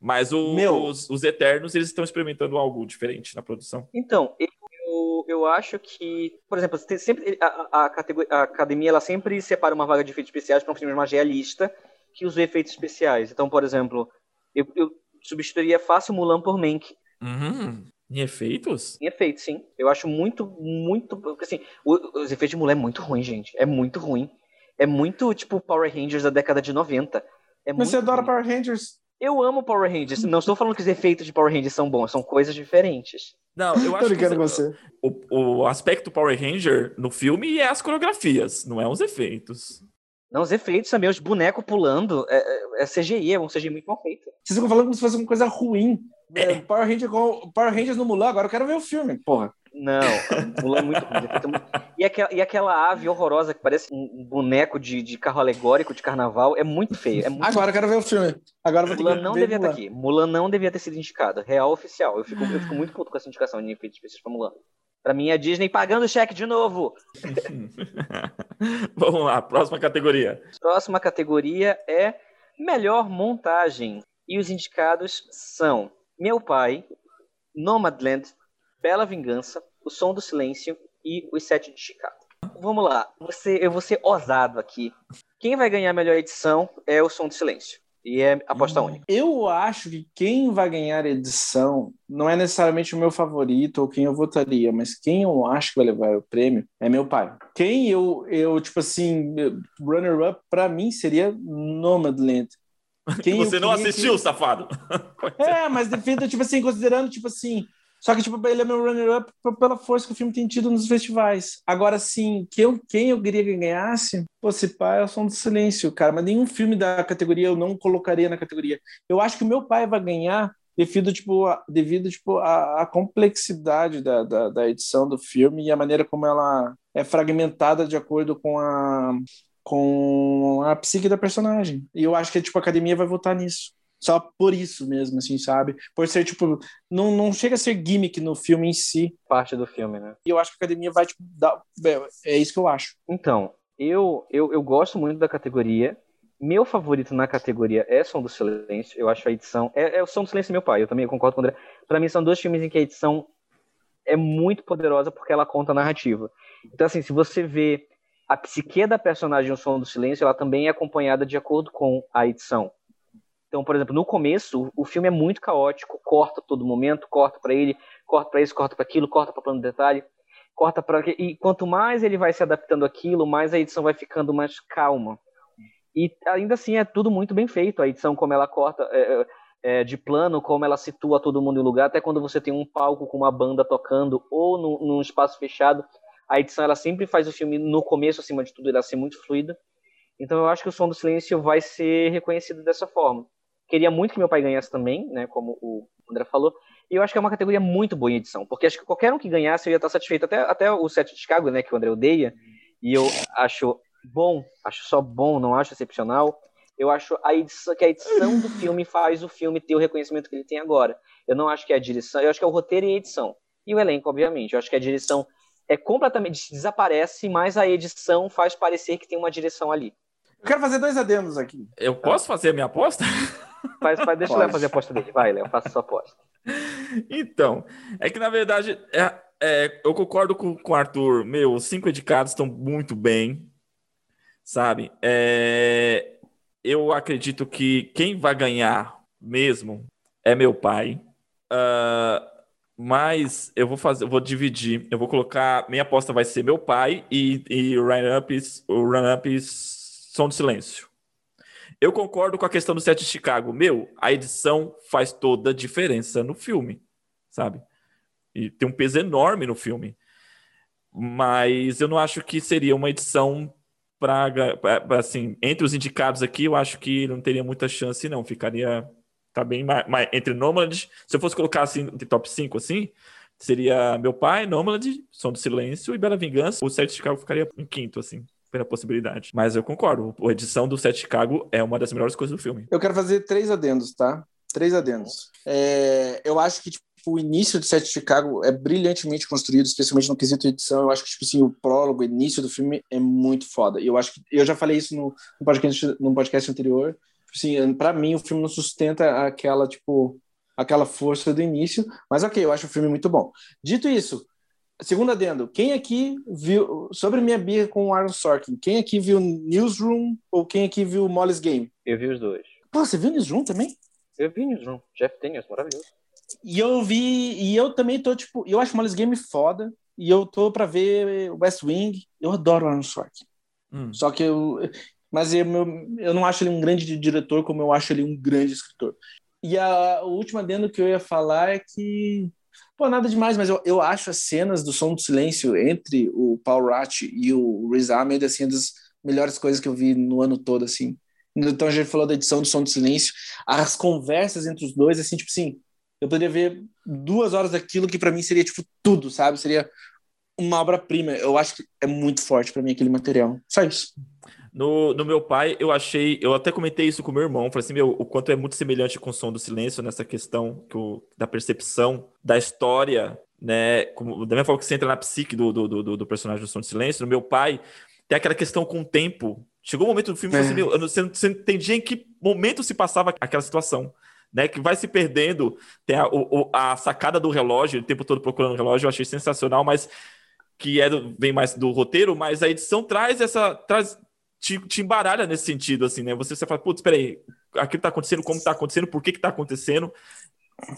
Mas o, os, os Eternos, eles estão experimentando algo diferente na produção. Então, eu, eu acho que, por exemplo, sempre, a, a, a, academia ela sempre separa uma vaga de efeitos especiais para um filme mais realista que os efeitos especiais. Então, por exemplo, eu, eu substituiria fácil Mulan por Mank. Uhum. Em efeitos? Em efeitos, sim. Eu acho muito, muito. Porque assim, os efeitos de mulher é muito ruim, gente. É muito ruim. É muito tipo Power Rangers da década de 90. É Mas você adora ruim. Power Rangers? Eu amo Power Rangers. Não estou falando que os efeitos de Power Rangers são bons, são coisas diferentes. Não, eu (laughs) acho que você, o, o aspecto Power Ranger no filme é as coreografias, não é os efeitos. Não, os efeitos também, os bonecos pulando, é, é, é CGI, é um CGI muito mal feito. Vocês ficam falando como se fosse uma coisa ruim. É. Power, Rangers, Power Rangers no Mulan, agora eu quero ver o filme, porra. Não, Mulan é muito ruim. E aquela, e aquela ave horrorosa que parece um boneco de, de carro alegórico de carnaval é muito feio. É muito agora eu quero ver o filme. Agora vou Mulan não devia estar aqui. Mulan não devia ter sido indicada. Real oficial. Eu fico, eu fico muito puto com essa indicação de efeitos especiais pra Mulan. Pra mim, a Disney pagando cheque de novo. (laughs) Vamos lá, próxima categoria. Próxima categoria é melhor montagem. E os indicados são meu Pai, Nomadland, Bela Vingança, O Som do Silêncio e Os Sete de Chicago. Vamos lá, você, eu vou ser ousado aqui. Quem vai ganhar a melhor edição é O Som do Silêncio. E é aposta única. Eu acho que quem vai ganhar a edição não é necessariamente o meu favorito ou quem eu votaria, mas quem eu acho que vai levar o prêmio é meu pai. Quem eu, eu tipo assim, runner-up para mim seria Nomadland. Quem (laughs) Você não assistiu, que... safado? (laughs) é, mas defenda, tipo assim, considerando, tipo assim. Só que, tipo, ele é meu runner-up pela força que o filme tem tido nos festivais. Agora, sim, que eu, quem eu queria que ganhasse, pô, se pá, é o Som do Silêncio, cara. Mas nenhum filme da categoria eu não colocaria na categoria. Eu acho que o meu pai vai ganhar devido, tipo, a, devido, tipo, a, a complexidade da, da, da edição do filme e a maneira como ela é fragmentada de acordo com a, com a psique da personagem. E eu acho que tipo, a academia vai votar nisso. Só por isso mesmo, assim, sabe? Por ser, tipo, não, não chega a ser gimmick no filme em si. Parte do filme, né? E eu acho que a academia vai, tipo, dar. É isso que eu acho. Então, eu, eu, eu gosto muito da categoria. Meu favorito na categoria é Som do Silêncio. Eu acho a edição. É, é o Som do Silêncio meu pai. Eu também concordo com o André. Pra mim, são dois filmes em que a edição é muito poderosa porque ela conta a narrativa. Então, assim, se você vê a psique da personagem O Som do Silêncio, ela também é acompanhada de acordo com a edição. Então, por exemplo, no começo, o filme é muito caótico, corta todo momento, corta para ele, corta para isso, corta para aquilo, corta para plano de detalhe, corta para e quanto mais ele vai se adaptando àquilo, mais a edição vai ficando mais calma. E ainda assim é tudo muito bem feito. A edição como ela corta é, é, é de plano, como ela situa todo mundo em lugar, até quando você tem um palco com uma banda tocando ou no, num espaço fechado, a edição ela sempre faz o filme no começo, acima de tudo, ela ser muito fluida. Então eu acho que o Som do Silêncio vai ser reconhecido dessa forma. Queria muito que meu pai ganhasse também, né, como o André falou. E eu acho que é uma categoria muito boa em edição, porque acho que qualquer um que ganhasse eu ia estar satisfeito. Até, até o set de Chicago, né, que o André odeia, e eu acho bom, acho só bom, não acho excepcional. Eu acho a edição, que a edição do filme faz o filme ter o reconhecimento que ele tem agora. Eu não acho que é a direção, eu acho que é o roteiro e a edição. E o elenco, obviamente. Eu acho que a direção é completamente desaparece, mas a edição faz parecer que tem uma direção ali. Eu quero fazer dois adendos aqui. Eu posso fazer a minha aposta? (laughs) Faz, faz, deixa Pode. o Léo fazer a aposta dele. Vai, Léo, faça a sua aposta. Então, é que na verdade, é, é, eu concordo com, com o Arthur. Meu, os cinco indicados estão muito bem, sabe? É, eu acredito que quem vai ganhar mesmo é meu pai. Uh, mas eu vou fazer, eu vou dividir. Eu vou colocar. Minha aposta vai ser meu pai e, e run-ups, o run-ups Som do Silêncio. Eu concordo com a questão do set de Chicago. Meu, a edição faz toda a diferença no filme, sabe? E tem um peso enorme no filme. Mas eu não acho que seria uma edição para assim, entre os indicados aqui, eu acho que não teria muita chance não, ficaria tá bem mais, entre Nomad, se eu fosse colocar assim de top 5 assim, seria meu pai, Nomad, Som do Silêncio e Bela Vingança. O set de Chicago ficaria em quinto assim pela possibilidade. Mas eu concordo, a edição do Set Chicago é uma das melhores coisas do filme. Eu quero fazer três adendos, tá? Três adendos. É, eu acho que tipo, o início do Set Chicago é brilhantemente construído, especialmente no quesito edição. Eu acho que tipo assim, o prólogo, o início do filme é muito foda. E eu acho que eu já falei isso no, no podcast, no podcast anterior. Assim, para mim o filme não sustenta aquela tipo aquela força do início, mas ok, eu acho o filme muito bom. Dito isso, Segundo adendo, quem aqui viu, sobre minha birra com o Aaron Sorkin, quem aqui viu Newsroom ou quem aqui viu Molly's Game? Eu vi os dois. Pô, você viu Newsroom também? Eu vi Newsroom, Jeff Daniels, maravilhoso. E eu vi, e eu também tô, tipo, eu acho Molly's Game foda, e eu tô pra ver West Wing, eu adoro o Aaron Sorkin. Hum. Só que eu, mas eu, eu não acho ele um grande diretor como eu acho ele um grande escritor. E a, a última adendo que eu ia falar é que Pô, nada demais, mas eu, eu acho as cenas do Som do Silêncio entre o Paul Rat e o Riz Ahmed, assim, das melhores coisas que eu vi no ano todo, assim. Então a gente falou da edição do Som do Silêncio, as conversas entre os dois, assim, tipo assim, eu poderia ver duas horas daquilo que para mim seria, tipo, tudo, sabe? Seria uma obra-prima. Eu acho que é muito forte para mim aquele material. Só isso. No, no meu pai, eu achei, eu até comentei isso com meu irmão, falei assim, meu, o quanto é muito semelhante com o som do silêncio nessa questão o, da percepção da história, né? Como, da mesma forma que você entra na psique do, do, do, do personagem do som do silêncio, no meu pai, tem aquela questão com o tempo. Chegou o um momento do filme é. assim, meu, você, você não entendia em que momento se passava aquela situação. Né, que vai se perdendo, tem a, o, a sacada do relógio, o tempo todo procurando o relógio, eu achei sensacional, mas que é do, vem mais do roteiro, mas a edição traz essa traz te, te embaralha nesse sentido, assim, né? Você, você fala, putz, peraí, aquilo tá acontecendo, como tá acontecendo, por que que tá acontecendo?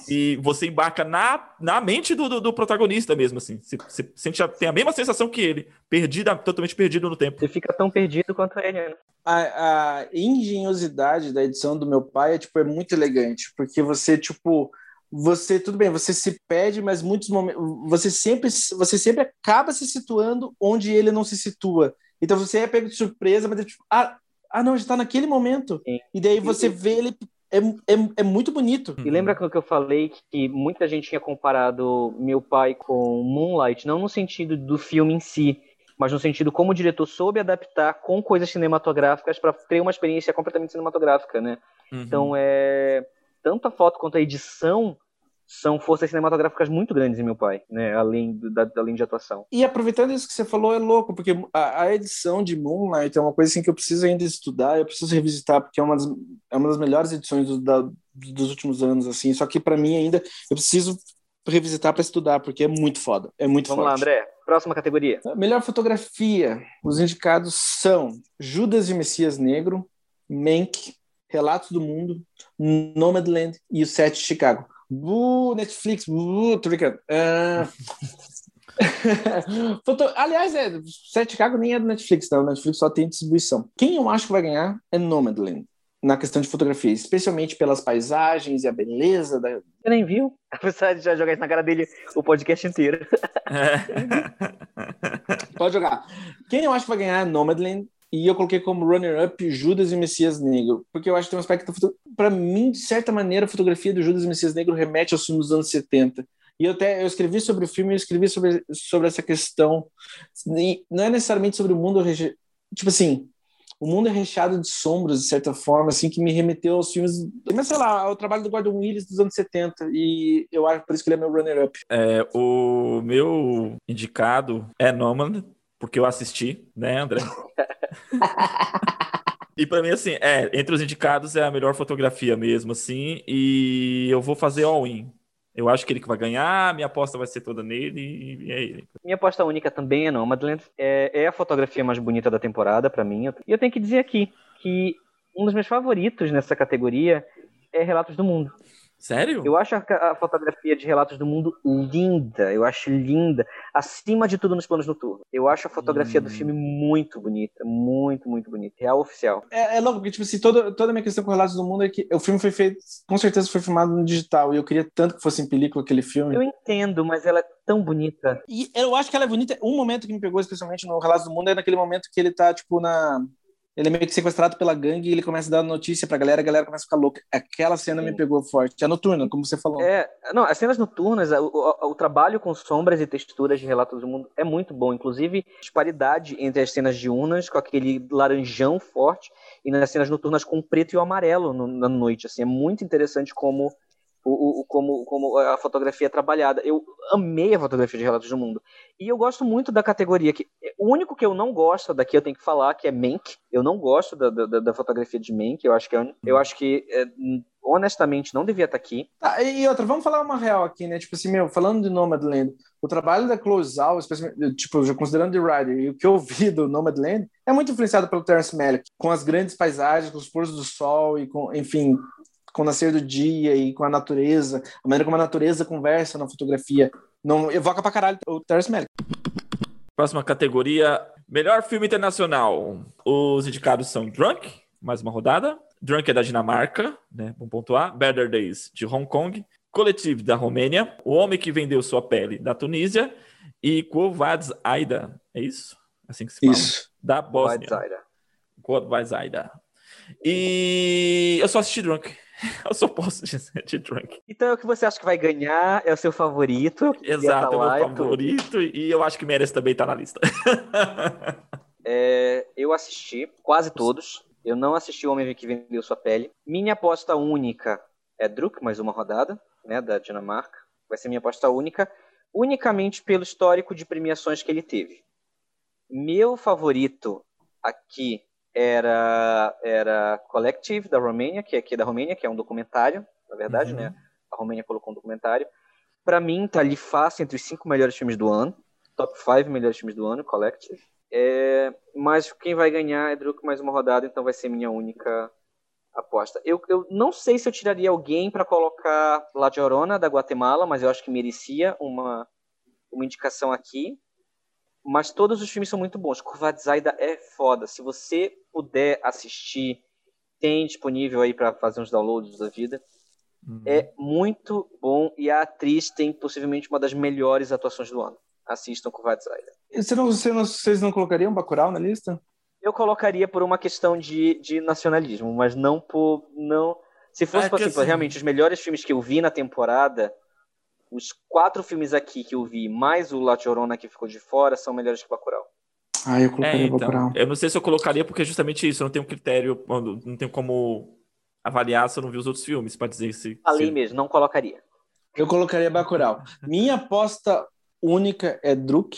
E você embarca na, na mente do, do, do protagonista mesmo, assim. Você, você sente, tem a mesma sensação que ele, perdida, totalmente perdido no tempo. Você fica tão perdido quanto ele, né? A, a engenhosidade da edição do meu pai é, tipo, é muito elegante, porque você, tipo, você tudo bem, você se pede, mas muitos momentos você sempre você sempre acaba se situando onde ele não se situa. Então você é pego de surpresa, mas é tipo, ah, ah não, já está naquele momento. Sim. E daí você vê ele. É, é, é muito bonito. E lembra que eu falei que muita gente tinha comparado meu pai com Moonlight, não no sentido do filme em si, mas no sentido como o diretor soube adaptar com coisas cinematográficas para ter uma experiência completamente cinematográfica, né? Uhum. Então é tanto a foto quanto a edição são forças cinematográficas muito grandes em meu pai, né? Além, da, além de atuação. E aproveitando isso que você falou, é louco, porque a, a, edição de Moonlight é uma coisa assim, que eu preciso ainda estudar, eu preciso revisitar, porque é uma das, é uma das melhores edições do, da, dos últimos anos, assim. Só que para mim ainda eu preciso revisitar para estudar, porque é muito foda. É muito Vamos forte. lá, André. Próxima categoria. Melhor fotografia. Os indicados são Judas e Messias Negro, Mank, Relatos do Mundo, Nomadland e o Sete de Chicago. Uh, Netflix, uh, tô brincando. Uh... (laughs) Foto... Aliás, é, Sete Chicago nem é do Netflix, não. O Netflix só tem distribuição. Quem eu acho que vai ganhar é Nomadland na questão de fotografia, especialmente pelas paisagens e a beleza da. Você nem viu? (laughs) Apesar de já jogar isso na cara dele o podcast inteiro. Pode jogar. Quem eu acho que vai ganhar é Nomadland. E eu coloquei como runner-up Judas e Messias Negro, porque eu acho que tem um aspecto. Para mim, de certa maneira, a fotografia do Judas e Messias Negro remete aos filmes dos anos 70. E eu até eu escrevi sobre o filme, eu escrevi sobre, sobre essa questão. E não é necessariamente sobre o mundo. Tipo assim, o mundo é recheado de sombras, de certa forma, assim, que me remeteu aos filmes, mas sei lá, ao trabalho do Gordon Willis dos anos 70, e eu acho por isso que ele é meu runner-up. É, o meu indicado é Noman, porque eu assisti, né, André? (laughs) E para mim, assim, é, entre os indicados é a melhor fotografia mesmo, assim, e eu vou fazer all-in. Eu acho que ele que vai ganhar, minha aposta vai ser toda nele e é ele. Minha aposta única também é Nomadland. É, é a fotografia mais bonita da temporada para mim. E eu tenho que dizer aqui que um dos meus favoritos nessa categoria é Relatos do Mundo. Sério? Eu acho a, a, fotografia de Relatos do Mundo linda. Eu acho linda. Acima de tudo nos planos noturnos. Eu acho a fotografia hum. do filme muito bonita. Muito, muito bonita. Real oficial. É, é louco, porque, tipo assim, toda, toda a minha questão com Relatos do Mundo é que o filme foi feito, com certeza foi filmado no digital. E eu queria tanto que fosse em película aquele filme. Eu entendo, mas ela é tão bonita. E eu acho que ela é bonita. Um momento que me pegou, especialmente no Relatos do Mundo, é naquele momento que ele tá, tipo, na ele é meio que sequestrado pela gangue e ele começa a dar notícia pra galera, a galera começa a ficar louca. Aquela cena Sim. me pegou forte. É noturna, como você falou. É, não, as cenas noturnas, o, o, o, trabalho com sombras e texturas de Relatos do Mundo é muito bom. Inclusive, disparidade entre as cenas diurnas, com aquele laranjão forte, e nas cenas noturnas com o preto e o amarelo no, na noite. Assim, é muito interessante como o, o, como, como a fotografia é trabalhada. Eu amei a fotografia de Relatos do Mundo. E eu gosto muito da categoria que. O único que eu não gosto daqui, eu tenho que falar, que é Mank. Eu não gosto da, da, da fotografia de Mank. Eu acho que, é, eu acho que é, honestamente, não devia estar aqui. Tá, e outra, vamos falar uma real aqui, né? Tipo assim, meu, falando de Nomadland, o trabalho da Close Out, tipo, já considerando The Rider, e o que eu vi do Nomadland, é muito influenciado pelo Terence Malick, com as grandes paisagens, com os pôres do sol e com, enfim, com o nascer do dia e com a natureza, a maneira como a natureza conversa na fotografia. Não evoca pra caralho o Terrence Malick. Próxima categoria, melhor filme internacional. Os indicados são Drunk, mais uma rodada. Drunk é da Dinamarca, né? Vamos pontuar. Better Days, de Hong Kong. Collective, da Romênia. O Homem que Vendeu Sua Pele, da Tunísia. E Quovads Aida, é isso? Assim que se fala? Isso. Da Bósnia. Quovads Aida. E eu só assisti Drunk. (laughs) Eu só posso dizer de Drunk. Então é o que você acha que vai ganhar, é o seu favorito. Exato, é o meu favorito e eu acho que merece também estar na lista. (laughs) é, eu assisti quase todos. Eu não assisti O Homem que Vendeu Sua Pele. Minha aposta única é Druk, mais uma rodada, né, da Dinamarca. Vai ser minha aposta única, unicamente pelo histórico de premiações que ele teve. Meu favorito aqui era, era Collective, da Romênia, que é aqui da Romênia, que é um documentário, na verdade, uhum. né? A Romênia colocou um documentário. Para mim, tá ali fácil entre os cinco melhores filmes do ano. Top 5 melhores filmes do ano, Collective. É, mas quem vai ganhar é Druk mais uma rodada, então vai ser minha única aposta. Eu, eu não sei se eu tiraria alguém para colocar La Llorona, da Guatemala, mas eu acho que merecia uma, uma indicação aqui. Mas todos os filmes são muito bons. Curva Zaida é foda. Se você puder assistir, tem disponível aí para fazer uns downloads da vida. Uhum. É muito bom e a atriz tem possivelmente uma das melhores atuações do ano. Assistam Curva Zaida. Você não, você não, vocês não colocariam Bacurau na lista? Eu colocaria por uma questão de, de nacionalismo, mas não por. não Se fosse é assim, assim... realmente os melhores filmes que eu vi na temporada, os quatro filmes aqui que eu vi, mais o La Llorona que ficou de fora, são melhores que Bacurau. Ah, eu colocaria é, então, Bacurau. Eu não sei se eu colocaria porque é justamente isso, eu não tenho critério, não tenho como avaliar se eu não vi os outros filmes para dizer se... Ali se... mesmo, não colocaria. Eu colocaria Bacurau. Minha aposta única é Druk,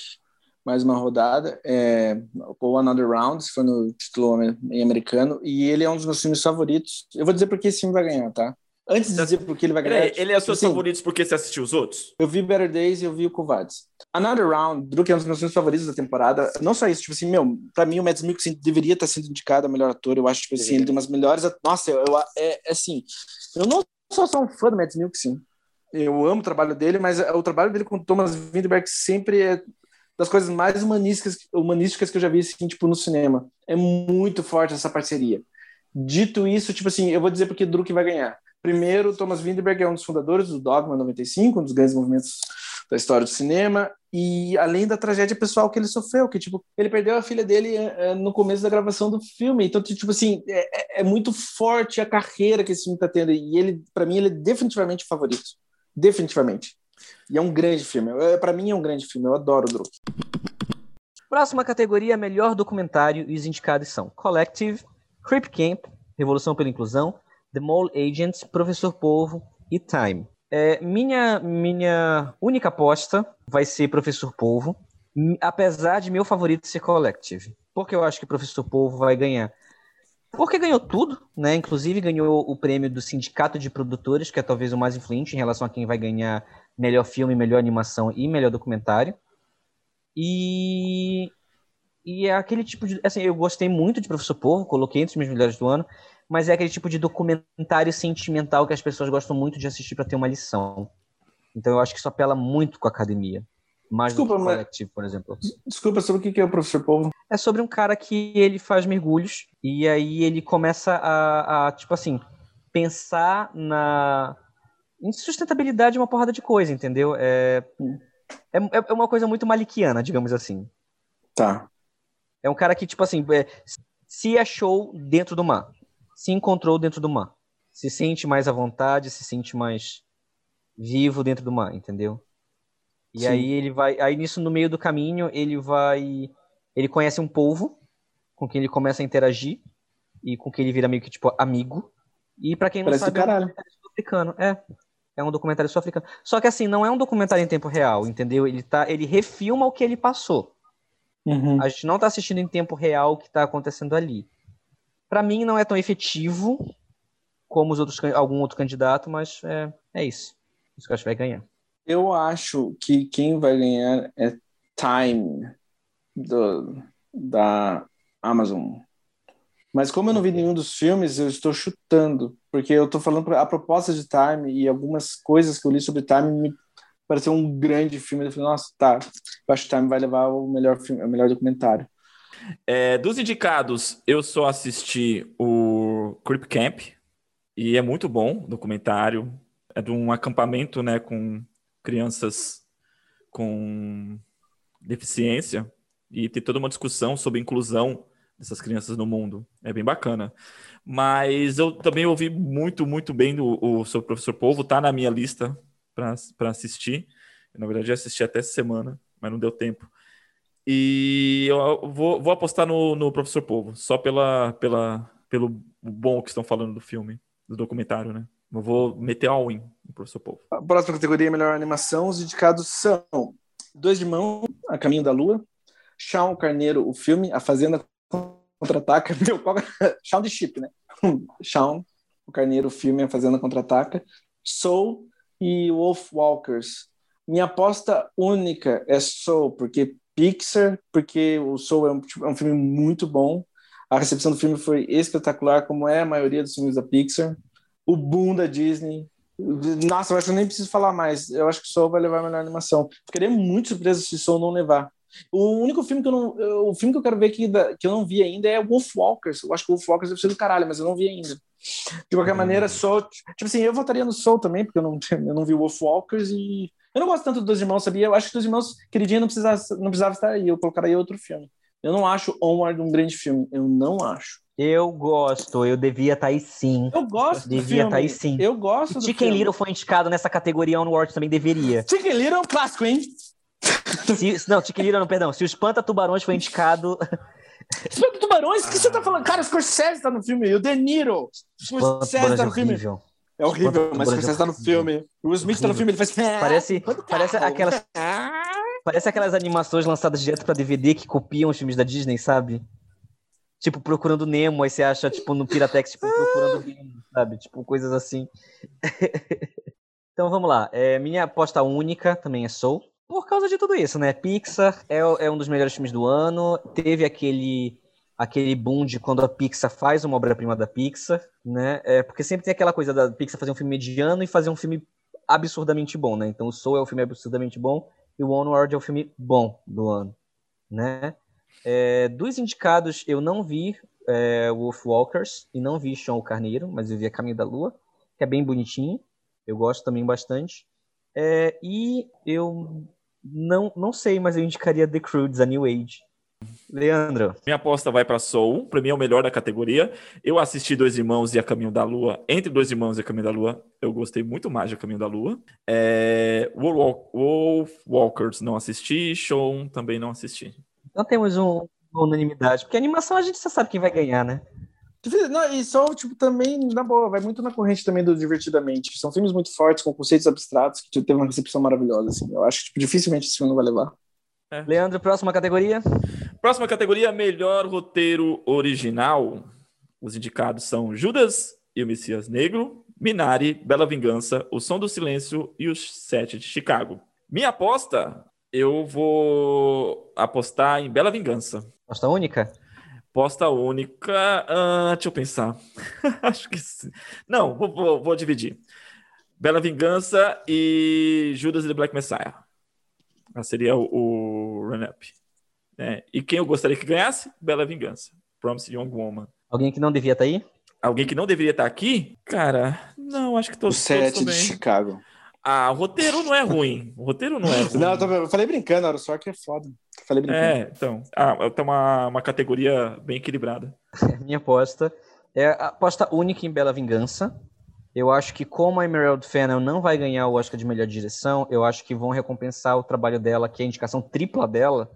mais uma rodada, é o Another Round, foi no título em americano, e ele é um dos meus filmes favoritos. Eu vou dizer porque esse filme vai ganhar, tá? Antes de dizer por que ele vai ganhar. Ele é os seus assim, favoritos porque você assistiu os outros? Eu vi Better Days e eu vi o Covardes. Another Round, Druk é um dos meus filmes favoritos da temporada. Não só isso, tipo assim, meu, pra mim o Mads Mikkelsen deveria estar sendo indicado a melhor ator. Eu acho, tipo assim, ele tem umas melhores... Nossa, eu, eu- é, é assim, eu não sou só um fã do Mads Mikkelsen. Eu amo o trabalho dele, mas o trabalho dele com o Thomas Vinterberg sempre é das coisas mais humanísticas, humanísticas que eu já vi, assim, tipo, no cinema. É muito forte essa parceria. Dito isso, tipo assim, eu vou dizer porque Druk vai ganhar. Primeiro, Thomas Vinterberg é um dos fundadores do Dogma 95, um dos grandes movimentos da história do cinema, e além da tragédia pessoal que ele sofreu, que tipo, ele perdeu a filha dele eh, no começo da gravação do filme, então tipo assim, é, é- é muito forte a carreira que esse filme tá tendo, e ele, para mim, ele é definitivamente o favorito, definitivamente. E é um grande filme, para mim é um grande filme, eu adoro o Druk. Próxima categoria, melhor documentário, e os indicados são Collective, Creep Camp, Revolução pela Inclusão, The Mole Agents, Professor Polvo e Time. É, minha, minha única aposta vai ser Professor Polvo, m- apesar de meu favorito ser Collective. Porque eu acho que Professor Polvo vai ganhar. Porque ganhou tudo, né? Inclusive ganhou o prêmio do Sindicato de Produtores, que é talvez o mais influente em relação a quem vai ganhar melhor filme, melhor animação e melhor documentário. E, e é aquele tipo de. Assim, eu gostei muito de Professor Povo, coloquei entre os meus melhores do ano, mas é aquele tipo de documentário sentimental que as pessoas gostam muito de assistir para ter uma lição. Então eu acho que isso apela muito com a academia. Mais Desculpa, do que o coletivo, por exemplo. Desculpa, sobre o que é o Professor Polvo? É sobre um cara que ele faz mergulhos e aí ele começa a, a, tipo assim, pensar na em sustentabilidade de uma porrada de coisa, entendeu? É, é, é uma coisa muito maliquiana, digamos assim. Tá. É um cara que, tipo assim, é, se achou dentro do mar. Se encontrou dentro do mar. Se sente mais à vontade, se sente mais vivo dentro do mar, entendeu? E Sim. aí ele vai. Aí nisso, no meio do caminho, ele vai. Ele conhece um polvo com quem ele começa a interagir e com quem ele vira meio que, tipo, amigo. E pra quem não Parece sabe, é um documentário sul-africano. É. É um documentário sul-africano. Só que assim, não é um documentário em tempo real, entendeu? Ele, tá, ele refilma o que ele passou. Uhum. A gente não tá assistindo em tempo real o que tá acontecendo ali. Pra mim não é tão efetivo como os outros, algum outro candidato, mas é, é isso. Isso que eu acho que vai ganhar. Eu acho que quem vai ganhar é Time do, da Amazon. Mas como eu não vi nenhum dos filmes, eu estou chutando, porque eu estou falando a proposta de Time e algumas coisas que eu li sobre Time me pareceu um grande filme. Eu falei, nossa, tá, eu acho que Time vai levar o melhor filme, o melhor documentário. É, dos indicados, eu só assisti o Creep Camp e é muito bom o documentário. É de um acampamento, né, com crianças com deficiência e tem toda uma discussão sobre inclusão dessas crianças no mundo. É bem bacana. Mas eu também ouvi muito, muito bem do, o o Professor Polvo, tá na minha lista para assistir. Eu, na verdade, já assisti até essa semana, mas não deu tempo. E eu vou, vou apostar no, no Professor Polvo, só pela, pela, pelo bom que estão falando do filme, do documentário, né? Eu vou meter all-in no Professor Polvo. A próxima categoria, melhor animação, os indicados são Dois de Mão, A Caminho da Lua, Shaun Carneiro, o filme, A Fazenda Contra-Ataca, (laughs) meu, qual... Shaun de Chip, né? (laughs) Shaun, o Carneiro, o filme, A Fazenda Contra-Ataca, Soul e Wolf Walkers. Minha aposta única é Soul, porque Pixar, porque o Soul é um, tipo, é um filme muito bom, a recepção do filme foi espetacular, como é a maioria dos filmes da Pixar. O boom da Disney, nossa, eu acho que eu nem preciso falar mais. Eu acho que Soul vai levar a melhor animação. Ficaria muito surpreso se Soul não levar. O único filme que eu não. O filme que eu quero ver que, que eu não vi ainda é Wolf Walkers. Eu acho que Wolf Walkers deve ser do caralho, mas eu não vi ainda. De qualquer maneira, Soul. Tipo assim, eu votaria no Soul também, porque eu não, (laughs) eu não vi Wolf Walkers e. Eu não gosto tanto dos Irmãos, sabia? Eu acho que Dois Irmãos, queridinha, não precisava, não precisava estar aí. Eu colocaria outro filme. Eu não acho Onward um grande filme. Eu não acho. Eu gosto, eu devia estar aí sim. Eu gosto do Devia estar aí sim. Eu gosto do Chicken filme. Little foi indicado nessa categoria Onward também deveria. Chicken Little é um clássico, hein? Se, não, Chicken Little não, perdão. Se o Espanta Tubarões foi indicado. (laughs) Espanta Tubarões? O que você tá falando? Cara, o Scorsese tá no filme. O De Niro. O Scorsese tá é no filme. horrível. É horrível, mas o Scorsese tá no filme. O Smith tá no filme, ele faz... Parece, Quando parece aquelas, parece aquelas animações lançadas direto pra DVD que copiam os filmes da Disney, sabe? tipo, procurando Nemo, aí você acha, tipo, no Piratex, tipo, procurando (laughs) Nemo, sabe? Tipo, coisas assim. (laughs) então vamos lá. É, minha aposta única também é Soul. Por causa de tudo isso, né? Pixar é, é um dos melhores filmes do ano. Teve aquele aquele boom de quando a Pixar faz uma obra-prima da Pixar, né? É, porque sempre tem aquela coisa da Pixar fazer um filme mediano e fazer um filme absurdamente bom, né? Então o Soul é o filme absurdamente bom e o Onward é o filme bom do ano, né? É, dos indicados, eu não vi é, Wolfwalkers e não vi Sean o Carneiro, mas eu vi A Caminho da Lua, que é bem bonitinho. Eu gosto também bastante. É, e eu não, não sei, mas eu indicaria The Croods, a New Age. Leandro. Minha aposta vai para Soul, para mim é o melhor da categoria. Eu assisti Dois Irmãos e A Caminho da Lua. Entre Dois Irmãos e A Caminho da Lua, eu gostei muito mais de A Caminho da Lua. É... Wolf Walkers não assisti, Show também não assisti. Então temos um, uma unanimidade, porque a animação a gente já sabe quem vai ganhar, né? Não, e só, tipo, também, na boa, vai muito na corrente também do Divertidamente. São filmes muito fortes, com conceitos abstratos, que teve uma recepção maravilhosa, assim. Eu acho que, tipo, dificilmente esse filme não vai levar. É. Leandro, próxima categoria? Próxima categoria, melhor roteiro original. Os indicados são Judas e o Messias Negro, Minari, Bela Vingança, O Som do Silêncio e Os Sete de Chicago. Minha aposta, eu vou apostar em Bela Vingança. Aposta única? Aposta única. Uh, deixa eu pensar. (laughs) Acho que sim. Não, vou, vou, vou, dividir. Bela Vingança e Judas e the Black Messiah. Seria o, o run-up. É, e quem eu gostaria que ganhasse? Bela Vingança. Promise Young Woman. Alguém que não devia estar tá aí? Alguém que não deveria estar tá aqui? Cara, não, acho que todos, o sete de Chicago. Ah, o roteiro não é ruim. O roteiro não é ruim. (laughs) Não, eu, tô, eu falei brincando, era só que é foda. falei brincando. É, então. Ah, tem uma, uma categoria bem equilibrada. (laughs) Minha aposta é a aposta única em Bela Vingança. Eu acho que como a Emerald Fennel não vai ganhar o Oscar de melhor direção, eu acho que vão recompensar o trabalho dela, que é a indicação tripla dela.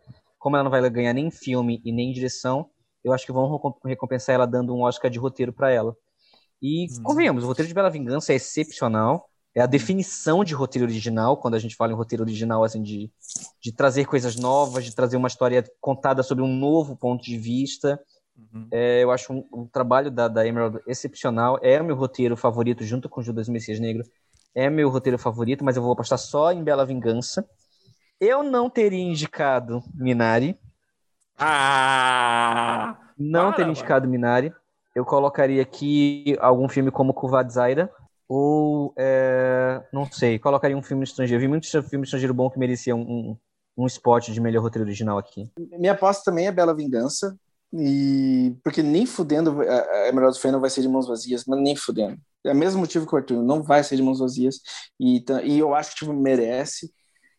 Como ela não vai ganhar nem filme e nem direção, eu acho que vão recompensar ela dando um Oscar de roteiro para ela. E hum. convenhamos, o roteiro de Bela Vingança é excepcional. É a definição de roteiro original, quando a gente fala em roteiro original, assim, de, de trazer coisas novas, de trazer uma história contada sobre um novo ponto de vista. Uhum. É, eu acho um, um, trabalho da, da Emerald excepcional. É meu roteiro favorito, junto com Judas Messias Negro. É meu roteiro favorito, mas eu vou apostar só em Bela Vingança. Eu não teria indicado Minari. Ah! Não para, teria indicado Minari. Eu colocaria aqui algum filme como Kuvad Zaira. Ou, é, não sei, colocaria um filme estrangeiro. Vi muito filme estrangeiro bom que merecia um, um, um spot de melhor roteiro original aqui. Minha aposta também é Bela Vingança. E porque nem fudendo a Emerald Fennel vai ser de mãos vazias, mas nem fudendo. É o mesmo motivo que o Arthur, não vai ser de mãos vazias. E, e eu acho que tipo, merece.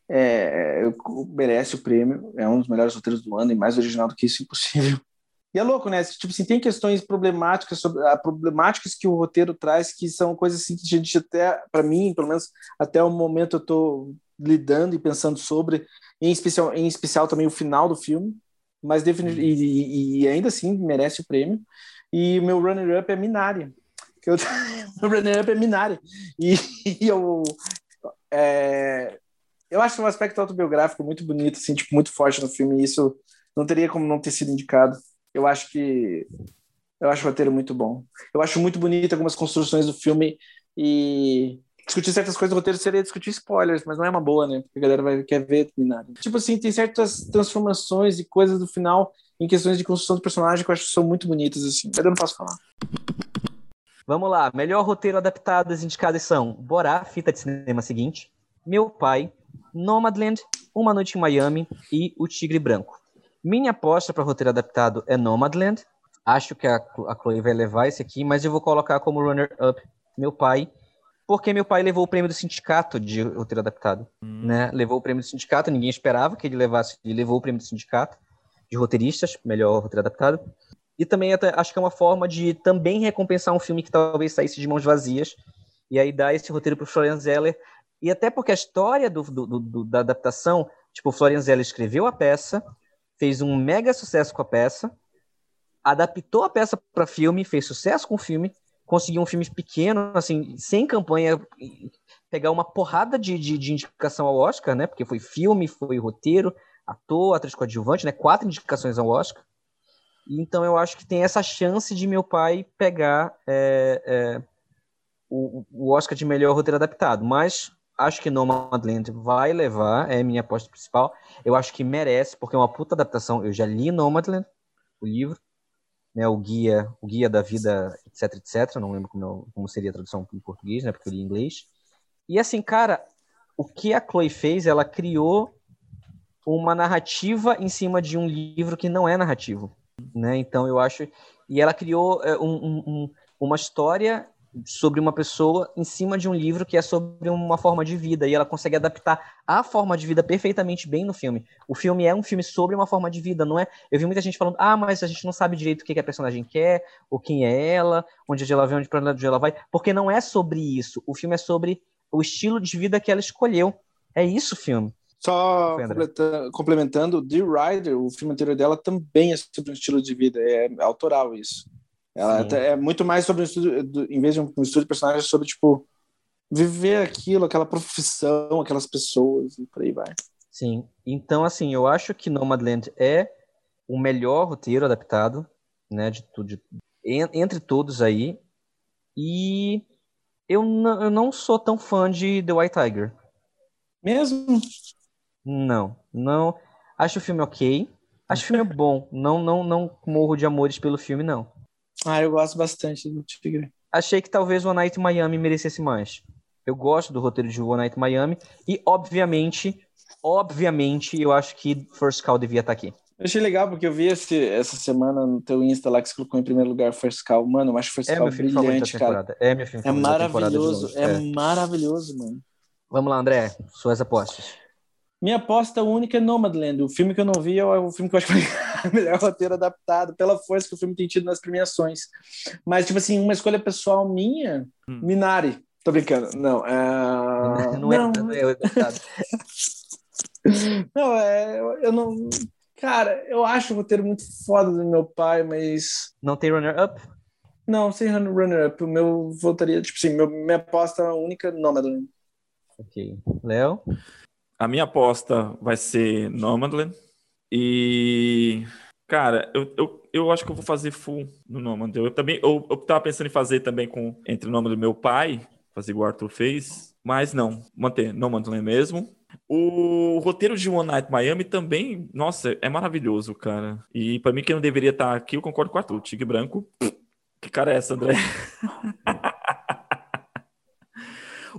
É, merece o prêmio. É um dos melhores roteiros do ano e mais original do que isso, impossível. (laughs) E é louco, né? Tipo assim, tem questões problemáticas sobre a problemáticas que o roteiro traz que são coisas assim que a gente até, para mim, pelo menos até o momento eu tô lidando e pensando sobre, em especial, em especial também o final do filme mas definitivamente uhum. e, e, ainda assim merece o prêmio. E o meu runner-up é Minari. (laughs) Que eu, meu runner-up é Minari. E, (laughs) e eu, é, eu acho um aspecto autobiográfico muito bonito, assim, tipo, muito forte no filme. E isso não teria como não ter sido indicado. Eu acho que eu acho o roteiro muito bom. Eu acho muito bonito algumas construções do filme e discutir certas coisas do roteiro seria discutir spoilers, mas não é uma boa, né? Porque a galera vai, quer ver terminado. Tipo assim, tem certas transformações e coisas do final em questões de construção do personagem que eu acho que são muito bonitas, assim. Mas eu não posso falar. Vamos lá. Melhor roteiro adaptado, as indicadas são Borá, fita de cinema seguinte, Meu Pai, Nomadland, Uma Noite em Miami e O Tigre Branco. Minha aposta para roteiro adaptado é Nomadland. Acho que a, a Chloe vai levar esse aqui, mas eu vou colocar como runner-up Meu Pai porque meu pai levou o prêmio do sindicato de roteiro adaptado, hum. né? Levou o prêmio do sindicato, ninguém esperava que ele levasse, ele levou o prêmio do sindicato de roteiristas, melhor roteiro adaptado. E também acho que é uma forma de também recompensar um filme que talvez saísse de mãos vazias, e aí dar esse roteiro para o Florian Zeller. E até porque a história do, do, do, da adaptação, tipo, Zeller escreveu a peça, fez um mega sucesso com a peça, adaptou a peça para filme, fez sucesso com o filme, conseguir um filme pequeno, assim, sem campanha, pegar uma porrada de, de, de, indicação ao Oscar, né? Porque foi filme, foi roteiro, ator, atriz coadjuvante, né? Quatro indicações ao Oscar. Então eu acho que tem essa chance de meu pai pegar é, é, o, o Oscar de melhor roteiro adaptado. Mas acho que Nomadland vai levar, é minha aposta principal. Eu acho que merece, porque é uma puta adaptação. Eu já li Nomadland, o livro, né, o guia, o guia da vida, etc, etc. Não lembro como, como seria a tradução em português, né, porque eu li em inglês. E assim, cara, o que a Chloe fez, ela criou uma narrativa em cima de um livro que não é narrativo, né? Então eu acho e ela criou é, um, um, uma história sobre uma pessoa em cima de um livro que é sobre uma forma de vida e ela consegue adaptar a forma de vida perfeitamente bem no filme. O filme é um filme sobre uma forma de vida, não é? Eu vi muita gente falando: "Ah, mas a gente não sabe direito o que, que a personagem quer, ou quem é ela, onde ela vem, onde para onde ela vai", porque não é sobre isso. O filme é sobre o estilo de vida que ela escolheu. É isso o filme. Só complementando, The Rider, o filme anterior dela também é sobre um estilo de vida, é autoral isso. Ela é muito mais sobre um estudo, em vez de um estudo de personagem, é sobre, tipo, viver aquilo, aquela profissão, aquelas pessoas e por aí vai. Sim. Então, assim, eu acho que Nomadland é o melhor roteiro adaptado, né, de tudo, entre todos aí. E eu não, eu não sou tão fã de The White Tiger. Mesmo? Não, não. Acho o filme ok. Acho o filme (laughs) bom. Não, não, não morro de amores pelo filme, não. Ah, eu gosto bastante do Tigre. Achei que talvez One Night Miami merecesse mais. Eu gosto do roteiro de One Night Miami e, obviamente, obviamente, eu acho que First Call devia estar aqui. Eu achei legal porque eu vi esse, essa semana no teu Insta lá que você colocou em primeiro lugar First Call. Mano, eu acho First é Call meu filme brilhante, cara. É meu filme é maravilhoso, é, é maravilhoso, mano. Vamos lá, André, suas apostas. Minha aposta única é Nomadland. O filme que eu não vi é o filme que eu acho que é (laughs) o melhor roteiro adaptado, pela força que o filme tem tido nas premiações. Mas, tipo assim, uma escolha pessoal minha, hum. Minari. Tô brincando. Não, é... (laughs) não, é, não é, é (laughs) não, é, eu não. Cara, eu acho o roteiro muito foda do meu pai, mas. Não tem runner-up? Não, sem runner-up. O meu voltaria, tipo assim, meu, minha aposta única, Nomadland. Ok. Léo? A minha aposta vai ser Nomadland. E. Cara, eu, eu, eu acho que eu vou fazer full no Nomadland. Eu também. Eu, eu tava pensando em fazer também com entre o nome do meu pai, fazer igual o Arthur fez. Mas não, manter Nomadland mesmo. O roteiro de One Night Miami também, nossa, é maravilhoso, cara. E para mim, que não deveria estar aqui, eu concordo com o Arthur. Tigre Branco. Que cara é essa, André? (laughs)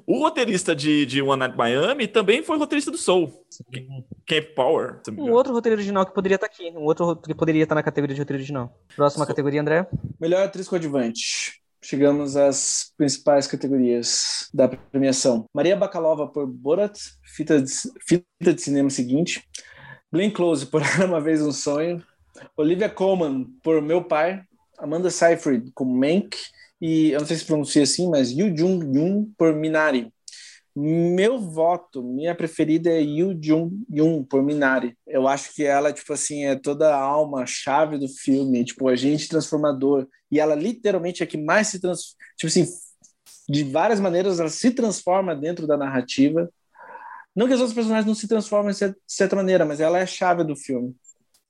o roteirista de, de One Night Miami também foi roteirista do Soul. Sim. Camp Power. Um outro roteiro original que poderia estar aqui. Um outro que poderia estar na categoria de roteiro original. Próxima categoria, André? Melhor atriz coadjuvante chegamos às principais categorias da premiação. Maria Bakalova por Borat, fita de, fita de cinema seguinte. Glenn Close por Era (laughs) Uma Vez Um Sonho. Olivia Colman por Meu Pai. Amanda Seyfried com Mank. E eu não sei se pronuncia assim, mas Yu Jung-yoon por Minari. Meu voto, minha preferida é Yu Jung-yoon por Minari. Eu acho que ela, tipo assim, é toda a alma, chave do filme, tipo, agente transformador. E ela literalmente é que mais se transforma, tipo assim, de várias maneiras ela se transforma dentro da narrativa. Não que as outras personagens não se transformem de certa maneira, mas ela é a chave do filme.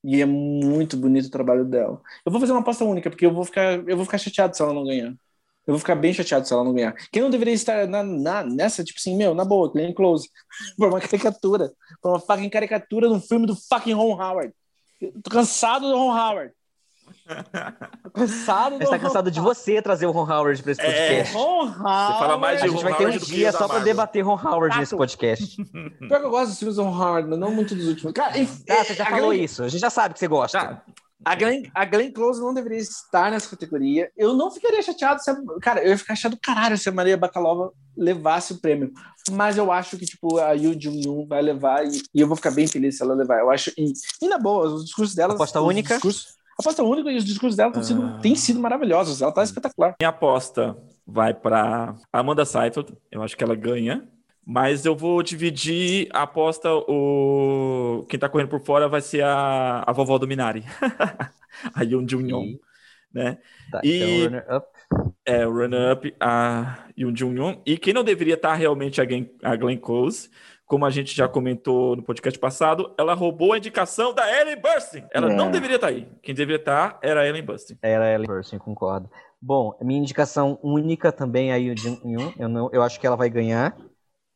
E é muito bonito o trabalho dela. Eu vou fazer uma aposta única, porque eu vou ficar, eu vou ficar chateado se ela não ganhar. Eu vou ficar bem chateado se ela não ganhar. Quem não deveria estar na, na, nessa, tipo assim, meu, na boa, Glenn Close, (laughs) por uma caricatura, por uma fucking caricatura no filme do fucking Ron Howard. Eu tô cansado do Ron Howard. Cansado do Ron tá cansado de você trazer o Ron Howard para esse é. podcast. É, Ron Howard. Você fala mais de A gente vai ter um dia só para debater Ron Howard nesse podcast. (laughs) Pior que eu gosto dos filmes do Ron Howard, mas não muito dos últimos. Cara, enfim, ah, você já falou Glenn... isso. A gente já sabe que você gosta. Tá. A Glenn, a Glenn Close não deveria estar nessa categoria. Eu não ficaria chateado se a, cara, eu ia ficar chateado caralho se a Maria Bakalova levasse o prêmio. Mas eu acho que tipo a Yu Jung vai levar e, e, eu vou ficar bem feliz se ela levar. Eu acho e, e na boa, os discursos dela, aposta única. Discursos, aposta única e os discursos dela têm sido, ah. têm sido maravilhosos. Ela tá espetacular. Minha aposta vai para Amanda Seyfried. Eu acho que ela ganha. Mas eu vou dividir a aposta. O... Quem tá correndo por fora vai ser a, a vovó do Minari. (laughs) a Yoon Jung Yoon. Né? Tá, e então, runner up. É, o runner-up, a Yoon Jung Yoon. E quem não deveria estar tá realmente a Glenn, a Glenn Close, como a gente já comentou no podcast passado, ela roubou a indicação da Ellen Burstyn. Ela É. não deveria estar aí. Quem deveria estar era a Ellen Burstyn. Era a Ellen Burstyn, concordo. Bom, minha indicação única também aí o Jin Yun. Eu, não, eu acho que ela vai ganhar.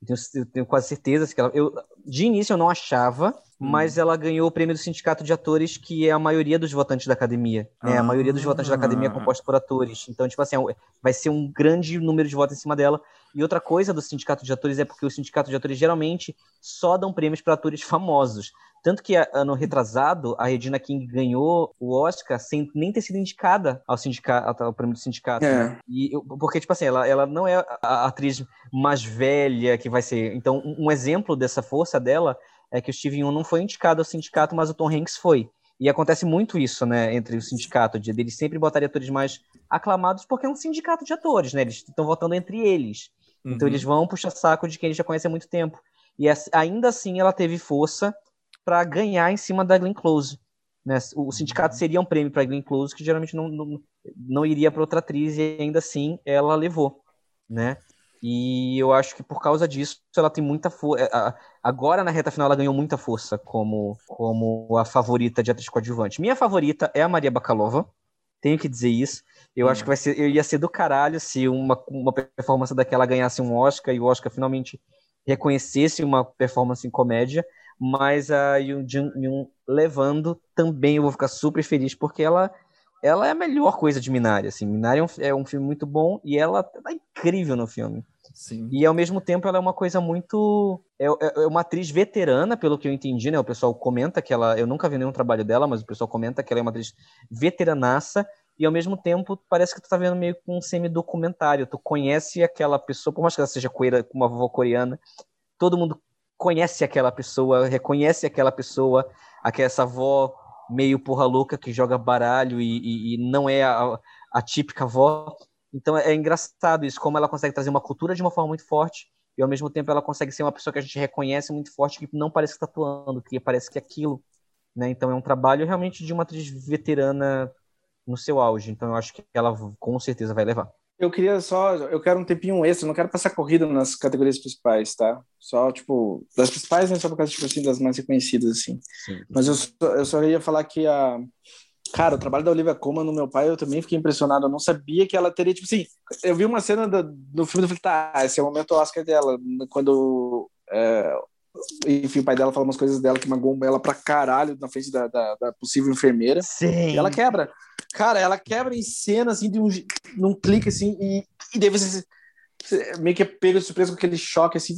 Eu tenho, eu tenho quase certeza que ela. Eu, de início eu não achava, mas ela ganhou o prêmio do Sindicato de Atores, que é a maioria dos votantes da academia. né? A maioria dos votantes da academia é Ah. composta por atores. Então, tipo assim, vai ser um grande número de votos em cima dela. E outra coisa do Sindicato de Atores é porque o Sindicato de Atores geralmente só dão prêmios para atores (laughs) famosos. Tanto que ano retrasado, a Regina King ganhou o Oscar sem nem ter sido indicada ao, sindicato, ao prêmio do sindicato. É. E, eu- porque, tipo assim, ela, ela não é a- atriz mais velha que vai ser. Então, um, um exemplo dessa força dela é que o Steven Yeun não foi indicado ao sindicato, mas o Tom Hanks foi. E acontece muito isso, né, entre o sindicato, de eles sempre botarem atores mais aclamados, porque é um sindicato de atores, né? Eles estão votando entre eles. Então Uhum. eles vão puxar saco de quem eles já conhecem há muito tempo. E ainda assim ela teve força para ganhar em cima da Glenn Close. Né? O Uhum. sindicato seria um prêmio para Glenn Close que geralmente não, não, não iria para outra atriz e ainda assim ela levou, né? E eu acho que por causa disso ela tem muita força. Agora na reta final ela ganhou muita força como, como a favorita de atriz coadjuvante. Minha favorita é a Maria Bakalova. Tenho que dizer isso. Eu Hum. acho que vai ser, eu ia ser do caralho se uma, uma performance daquela ganhasse um Oscar e o Oscar finalmente reconhecesse uma performance em comédia. Mas a Yoon Jun Yoon levando também eu vou ficar super feliz porque ela ela é a melhor coisa de Minari, assim. Minari é um, é um filme muito bom e ela tá incrível no filme. Sim. E ao mesmo tempo ela é uma coisa muito. É, é- é uma atriz veterana, pelo que eu entendi, né? O pessoal comenta que ela. Eu nunca vi nenhum trabalho dela, mas o pessoal comenta que ela é uma atriz veteranaça. E ao mesmo tempo, parece que tu tá vendo meio que um semi-documentário. Tu conhece aquela pessoa, por mais que ela seja coeira, com uma vovó coreana, todo mundo conhece aquela pessoa, reconhece aquela pessoa, aquela essa avó meio porra louca que joga baralho e, e- e não é a, a típica avó. Então é engraçado isso, como ela consegue trazer uma cultura de uma forma muito forte e ao mesmo tempo ela consegue ser uma pessoa que a gente reconhece muito forte, que não parece que está atuando, que parece que é aquilo. Né? Então é um trabalho realmente de uma atriz veterana no seu auge. Então eu acho que ela com certeza vai levar. Eu queria só, eu quero um tempinho extra, não quero passar corrida nas categorias principais, tá? Só, tipo, das principais, né? Só por causa, tipo assim, das mais reconhecidas, assim. Sim. Mas eu só, eu só ia falar que a. Cara, o trabalho da Olivia Colman no meu pai, eu também fiquei impressionado. Eu não sabia que ela teria, tipo assim. Eu vi uma cena do, do filme e falei, tá, esse é o momento Oscar dela. Quando. é, enfim, o pai dela fala umas coisas dela que magoam ela pra caralho na frente da, da, da possível enfermeira. Sim. E ela quebra. Cara, ela quebra em cena, assim, de um, num clique, assim, e, e daí você, você meio que é pego de surpresa com aquele choque, assim.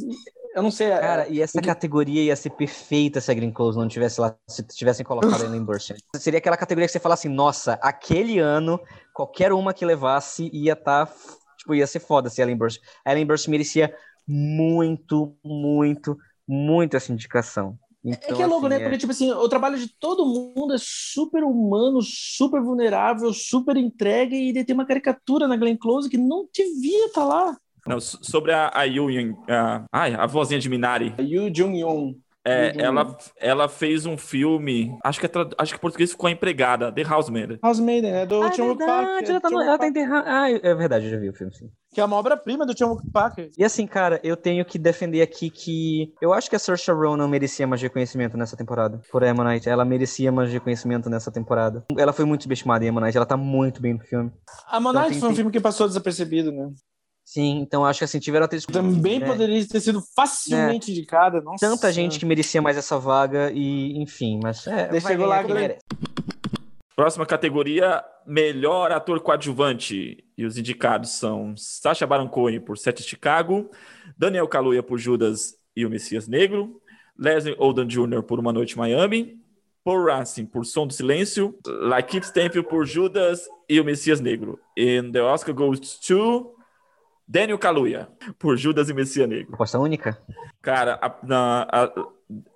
Eu não sei. é- Cara, e essa porque- categoria ia ser perfeita se a Green Close não tivesse lá, se tivessem colocado a Ellen Burstyn. Seria aquela categoria que você fala assim, nossa, aquele ano, qualquer uma que levasse ia estar, tipo, ia ser foda se a Ellen Burstyn. A Ellen Burstyn merecia muito, muito, muito essa indicação. É Então, que é louco, assim, né? Porque, tipo assim, o trabalho de todo mundo é super humano, super vulnerável, super entregue, e daí tem uma caricatura na Glenn Close que não devia estar lá. Não, so- sobre a, a Yun, a, ai, a vozinha de Minari. A Yu Jung-yoon. É, ela, ela fez um filme, acho que, é tra- acho que em português ficou a empregada, The Housemaid. Housemaiden, né? Do Ah, é John verdade, Park. ela tá, no, ela tá Wook enterrada. Ah, é verdade, eu já vi o filme, sim. Que é uma obra-prima do John Wook Park. E assim, cara, eu tenho que defender aqui que eu acho que a Saoirse Ronan merecia mais reconhecimento nessa temporada. Por Ammonite, ela merecia mais reconhecimento nessa temporada. Ela foi muito subestimada em Ammonite, ela tá muito bem no filme. A Monarch tem- foi um filme que passou desapercebido, né? Sim, então acho que assim, tiveram atrizes Também né, poderia ter sido facilmente indicada. Nossa. tanta gente que merecia mais essa vaga e, enfim, mas é, chegou ganhar lá, merece. Próxima categoria, melhor ator coadjuvante. E os indicados são Sacha Baron Cohen por Sete Chicago, Daniel Kaluuya por Judas e o Messias Negro, Leslie Odom Jr. por Uma Noite Miami, Paul Racing por Som do Silêncio, Lakeith Stanfield por Judas e o Messias Negro. And the Oscar goes to Daniel Kaluuya por Judas e Messias Negro. Aposta única? Cara, a- na- a-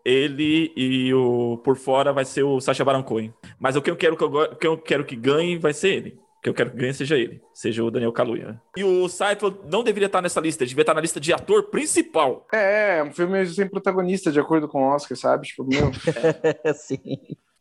ele e o por fora vai ser o Sacha Baron Cohen. Mas o que eu quero que, eu, que eu quero que ganhe vai ser ele. O que eu quero que ganhe seja ele, seja o Daniel Kaluuya. E o Seinfeld não deveria estar nessa lista, ele devia estar na lista de ator principal. É, é um filme sem protagonista, de acordo com o Oscar, sabe? Tipo, meu. (laughs) Sim.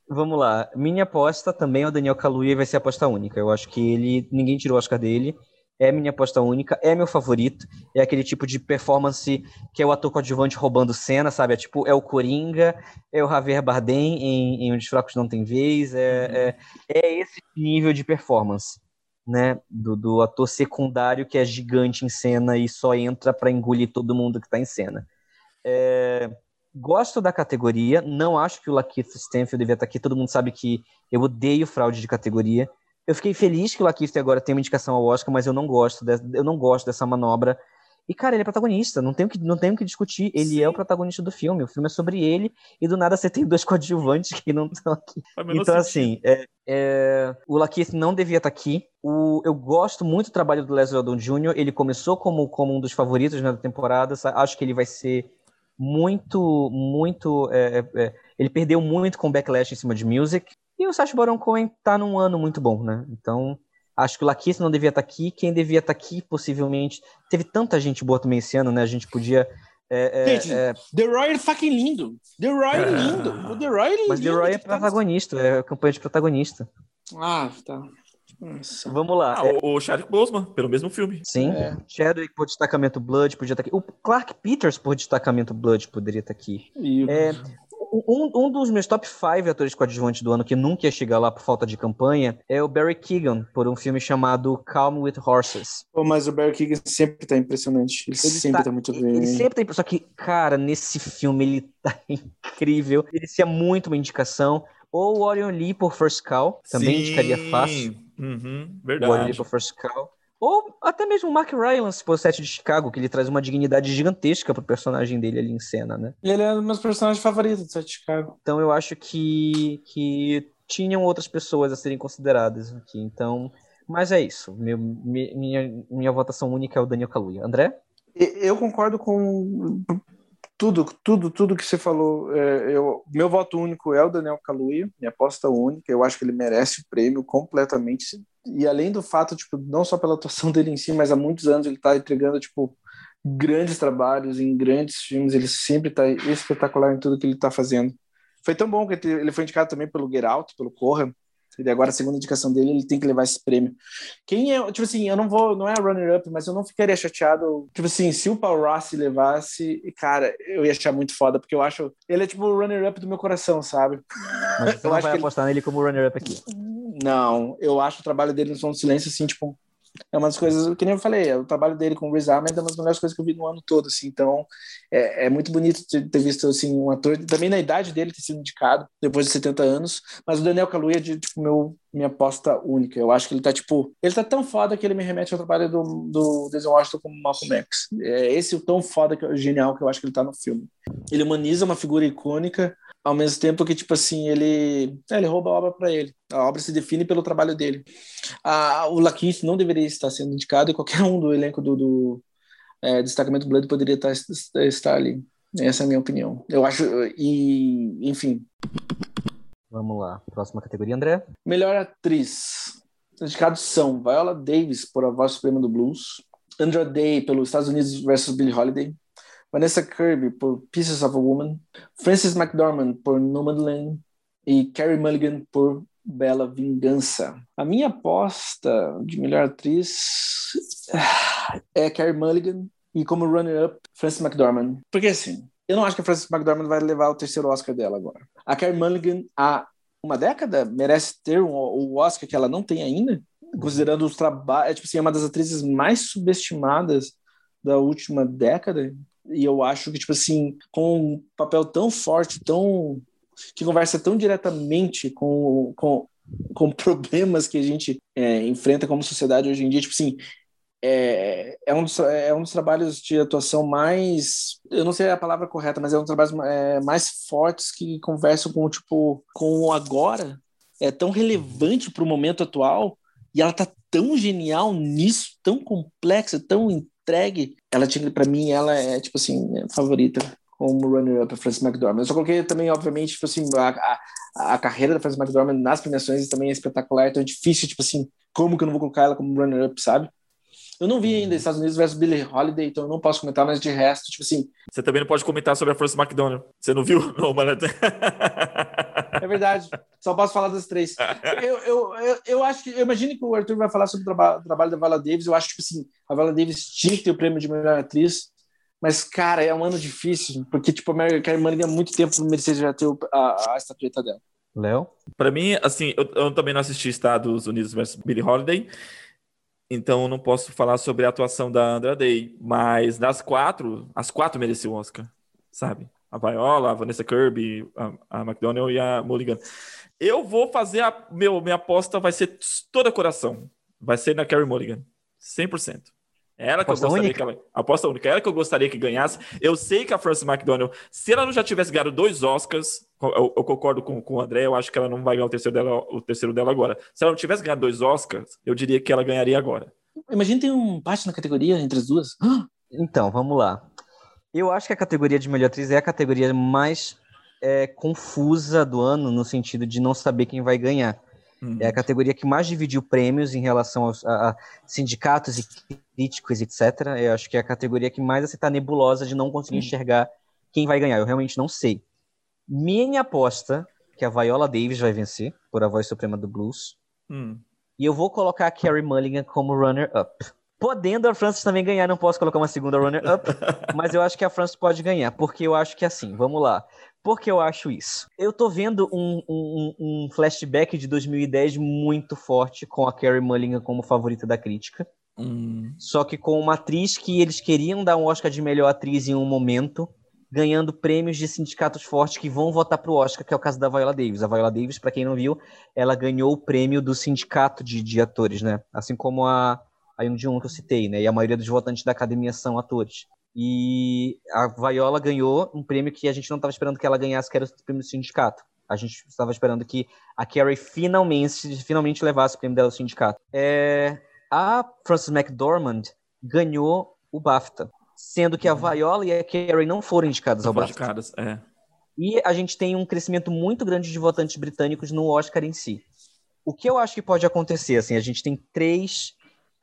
Vamos lá. Minha aposta também é o Daniel Kaluuya e vai ser a aposta única. Eu acho que ele. Ninguém tirou o Oscar dele. É minha aposta única, é meu favorito. É aquele tipo de performance que é o ator coadjuvante roubando cena, sabe? É tipo, é o Coringa, é o Javier Bardem em, em Onde os Fracos Não Tem Vez, é, é, é, esse nível de performance, né? Do, do ator secundário que é gigante em cena e só entra para engolir todo mundo que tá em cena. É, gosto da categoria, não acho que o Lakeith Stanfield devia estar aqui, todo mundo sabe que eu odeio fraude de categoria, eu fiquei feliz que o Lakeith agora tem uma indicação ao Oscar, mas eu não gosto, de, eu não gosto dessa manobra. E, cara, ele é protagonista, não tem o que, não tem o que discutir. Ele Sim. é o protagonista do filme. O filme é sobre ele, e do nada você tem dois (laughs) coadjuvantes que não estão aqui. Então, assim, é, é, o Lakeith não devia estar aqui. O, eu gosto muito do trabalho do Leslie Odom Jr. Ele começou como, como um dos favoritos na temporada. Acho que ele vai ser muito, muito. É, é, é, ele perdeu muito com backlash em cima de Music. E o Sacha Baron Cohen tá num ano muito bom, né? Então, acho que o Laquice não devia estar tá aqui. Quem devia estar tá aqui, possivelmente. Teve tanta gente boa também esse ano, né? A gente podia. É, é, gente, é... The Roy é fucking lindo. The Roy é lindo. O The Roy é lindo. Mas The Roy é tá protagonista, é campanha de protagonista. Ah, tá. Nossa. Vamos lá. Ah, é... O Chadwick Boseman, pelo mesmo filme. Sim. É. Chadwick por destacamento Blood podia estar tá aqui. O Clark Peters por destacamento Blood poderia estar aqui. É, um, um dos meus top 5 atores coadjuvantes do ano que nunca ia chegar lá por falta de campanha é o Barry Keegan, por um filme chamado Calm with Horses. Oh, mas o Barry Keegan sempre tá impressionante. Ele, ele sempre tá, tá muito bem. Ele sempre tá Só que, cara, nesse filme ele tá (laughs) incrível. Ele seria muito uma indicação. Ou o Orion Lee por First Call, também Sim. indicaria fácil. Uhum, verdade. O Orion Lee por First Call. Ou até mesmo o Mark Rylance por Sete de Chicago, que ele traz uma dignidade gigantesca pro personagem dele ali em cena, né? Ele é um dos meus personagens favoritos do Sete de Chicago. Então eu acho que, que tinham outras pessoas a serem consideradas aqui. Então, mas é isso. Meu, minha, minha votação única é o Daniel Kaluuya. André? Eu concordo com tudo, tudo, tudo que você falou. É, eu, meu voto único é o Daniel Kaluuya, minha aposta única. Eu acho que ele merece o prêmio completamente. E além do fato, tipo, não só pela atuação dele em si, mas há muitos anos ele está entregando, tipo, grandes trabalhos em grandes filmes. Ele sempre está espetacular em tudo que ele está fazendo. Foi tão bom que ele foi indicado também pelo Get Out, pelo Corra, e agora a segunda indicação dele, ele tem que levar esse prêmio. Quem é, tipo assim, eu não vou, não é runner-up, mas eu não ficaria chateado, tipo assim, se o Paul Rossi levasse, cara, eu ia achar muito foda, porque eu acho, ele é tipo o runner-up do meu coração, sabe? Mas você eu não vai apostar ele... nele como runner-up aqui. Não, eu acho o trabalho dele no Som do Silêncio, assim, tipo, é uma das coisas, que nem eu falei, é o trabalho dele com o Riz Ahmed é uma das melhores coisas que eu vi no ano todo, assim, então é, é muito bonito ter visto, assim, um ator, também na idade dele ter sido indicado, depois de 70 anos, mas o Daniel Kaluuya é, tipo, meu, minha aposta única, eu acho que ele tá, tipo, ele tá tão foda que ele me remete ao trabalho do, do Denzel Washington como Malcolm X, é esse o tão foda, que, genial que eu acho que ele tá no filme. Ele humaniza uma figura icônica, ao mesmo tempo que, tipo assim, ele, é, ele rouba a obra para ele. A obra se define pelo trabalho dele. O Lakeith não deveria estar sendo indicado e qualquer um do elenco do, do é, Destacamento Blood poderia estar, estar ali. Essa é a minha opinião. Eu acho, e, enfim. Vamos lá. Próxima categoria, André. Melhor atriz. Os indicados são Viola Davis por A Voz Suprema do Blues, Andra Day pelo Estados Unidos versus Billie Holiday, Vanessa Kirby por Pieces of a Woman, Frances McDormand por Nomadland e Carrie Mulligan por Bela Vingança. A minha aposta de melhor atriz é Carrie Mulligan e como runner-up Frances McDormand. Porque assim, eu não acho que a Frances McDormand vai levar o terceiro Oscar dela agora. A Carrie Mulligan há uma década merece ter um, o Oscar que ela não tem ainda, considerando os trabalhos, é, tipo assim, é uma das atrizes mais subestimadas da última década. E eu acho que, tipo assim, com um papel tão forte, tão. que conversa tão diretamente com, com, com (laughs) problemas que a gente é, enfrenta como sociedade hoje em dia, tipo assim. É, é, um dos, é um dos trabalhos de atuação mais. Eu não sei a palavra correta, mas é um dos trabalhos é, mais fortes que conversam com, tipo, com o agora. É tão relevante para o momento atual e ela tá tão genial nisso, tão complexa, tão entregue, ela tinha, para mim, ela é, tipo assim, favorita como runner-up a Frances McDormand. Eu só coloquei também, obviamente, tipo assim, a, a, a carreira da Frances McDormand nas premiações também é espetacular, então é difícil, tipo assim, como que eu não vou colocar ela como runner-up, sabe? Eu não vi ainda Estados Unidos versus Billie Holiday, então eu não posso comentar, mas de resto, tipo assim. Você também não pode comentar sobre a Frances McDormand. Você não viu? (laughs) Não, mano. (laughs) É verdade. Só posso falar das três. Eu, eu, eu, eu acho que. Eu imagino que o Arthur vai falar sobre o traba trabalho da Vala Davis. Eu acho que, tipo assim, a Vala Davis tinha que ter o prêmio de melhor atriz. Mas, cara, é um ano difícil, porque, tipo, a Mary Mulligan há muito tempo merecia já ter a, a estatueta dela. Léo? Pra mim, assim, eu, eu também não assisti Estados Unidos versus Billie Holiday, então não posso falar sobre a atuação da Andra Day, mas das quatro, as quatro mereciam o Oscar, sabe? A Viola, a Vanessa Kirby, a, a McDonnell e a Mulligan. Eu vou fazer a meu, minha aposta vai ser toda coração. Vai ser na Carrie Mulligan. 100%. É ela que aposta eu gostaria única. que ela. Aposta única. É ela que eu gostaria que ganhasse. Eu sei que a Frances McDonnell, se ela não já tivesse ganhado dois Oscars, eu, eu, concordo com, com o André, eu acho que ela não vai ganhar o terceiro, dela, o terceiro dela agora. Se ela não tivesse ganhado dois Oscars, eu diria que ela ganharia agora. Imagina tem um empate na categoria entre as duas. (gasps) Então, vamos lá. Eu acho que a categoria de melhor atriz é a categoria mais é, confusa do ano, no sentido de não saber quem vai ganhar. Uhum. É a categoria que mais dividiu prêmios em relação aos, a, a sindicatos e críticos, etc. Eu acho que é a categoria que mais está nebulosa de não conseguir uhum. enxergar quem vai ganhar. Eu realmente não sei. Minha aposta que a Viola Davis vai vencer por a voz suprema do blues. Hum. E eu vou colocar a Carrie Mulligan como runner-up. Podendo a Francis também ganhar, não posso colocar uma segunda runner-up, (laughs) mas eu acho que a Francis pode ganhar, porque eu acho que é assim, vamos lá. Por que eu acho isso? Eu tô vendo um, um, um flashback de 2010 muito forte com a Carrie Mulligan como favorita da crítica. Hum. Só que com uma atriz que eles queriam dar um Oscar de melhor atriz em um momento, ganhando prêmios de sindicatos fortes que vão votar pro Oscar, que é o caso da Viola Davis. A Viola Davis, para quem não viu, ela ganhou o prêmio do sindicato de, de atores, né? Assim como a, a Yoon Jung que eu citei, né? E a maioria dos votantes da academia são atores. E a Viola ganhou um prêmio que a gente não estava esperando que ela ganhasse, que era o prêmio do sindicato. A gente estava esperando que a Carrie finalmente, finalmente levasse o prêmio dela do sindicato. É, a Frances McDormand ganhou o BAFTA, sendo que a uhum. Viola e a Carrie não foram indicadas ao BAFTA. Indicadas, é. E a gente tem um crescimento muito grande de votantes britânicos no Oscar em si. O que eu acho que pode acontecer, assim, a gente tem três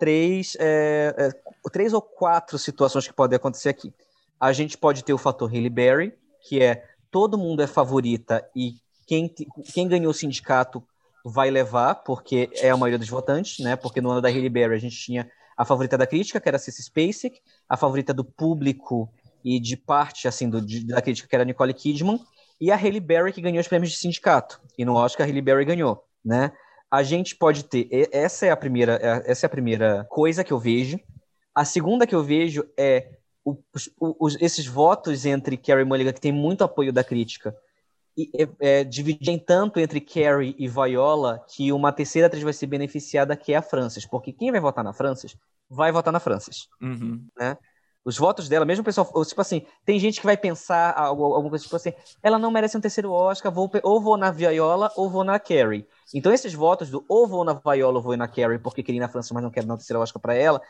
três, é, é, três ou quatro situações que podem acontecer aqui. A gente pode ter o fator Haley Berry, que é todo mundo é favorita e quem, quem ganhou o sindicato vai levar, porque é a maioria dos votantes, né? Porque no ano da Haley Berry a gente tinha a favorita da crítica, que era a Cissy Spacek, a favorita do público e de parte, assim, do, de, da crítica, que era a Nicole Kidman, e a Haley Berry, que ganhou os prêmios de sindicato. E no Oscar a Haley Berry ganhou, né? A gente pode ter essa é a primeira é, essa é a primeira coisa que eu vejo. A segunda que eu vejo é os, os, esses votos entre Carrie Mulligan que tem muito apoio da crítica e é, é, dividem tanto entre Carrie e Viola que uma terceira atriz vai ser beneficiada que é a Frances, porque quem vai votar na Frances vai votar na Frances, uhum. né? Os votos dela, mesmo o pessoal, tipo assim, tem gente que vai pensar alguma coisa tipo assim, ela não merece um terceiro Oscar, vou, ou vou na Viola ou vou na Carrie. Então esses votos do ou vou na Viola ou vou na Carrie porque queria ir na França, mas não quero dar um terceiro Oscar para ela,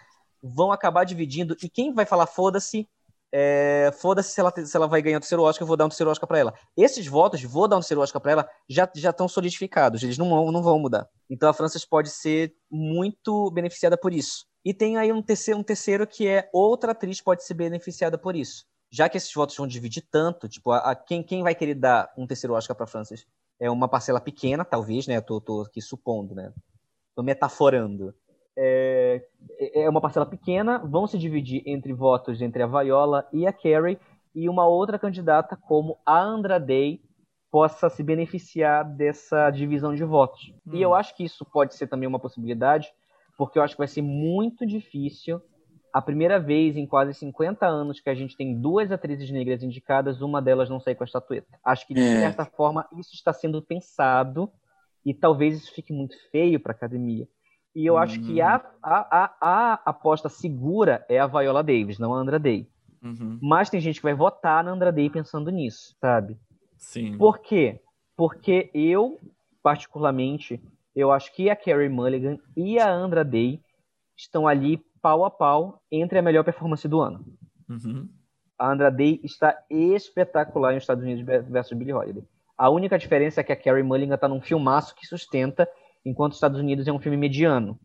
vão acabar dividindo. E quem vai falar foda-se, é, foda-se se ela, se ela vai ganhar o terceiro Oscar, eu vou dar um terceiro Oscar para ela. Esses votos, vou dar um terceiro Oscar para ela, já estão solidificados, eles não, não vão mudar. Então a França pode ser muito beneficiada por isso. E tem aí um terceiro, um terceiro que é outra atriz pode ser beneficiada por isso. Já que esses votos vão dividir tanto, tipo, a, a quem, quem vai querer dar um terceiro Oscar para Frances? É uma parcela pequena, talvez, né? Eu tô, tô aqui supondo, né? Tô metaforando. É, é uma parcela pequena, vão se dividir entre votos entre a Viola e a Carrie, e uma outra candidata como a Andrade possa se beneficiar dessa divisão de votos. Hum. E eu hum. acho que isso pode ser também uma possibilidade, porque eu acho que vai ser muito difícil a primeira vez em quase 50 anos que a gente tem duas atrizes negras indicadas, uma delas não sair com a estatueta. Acho que, de é. certa forma, isso está sendo pensado e talvez isso fique muito feio para a academia. E eu acho que a, a, a, a, aposta segura é a Viola Davis, não a Andra Day. Uhum. Mas tem gente que vai votar na Andra Day pensando nisso, sabe? Sim. Por quê? Porque eu, particularmente, eu acho que a Carrie Mulligan e a Andra Day estão ali pau a pau entre a melhor performance do ano. Uhum. A Andra Day está espetacular nos Estados Unidos versus Billie Holiday. A única diferença é que a Carrie Mulligan está num filmaço que sustenta, enquanto os Estados Unidos é um filme mediano.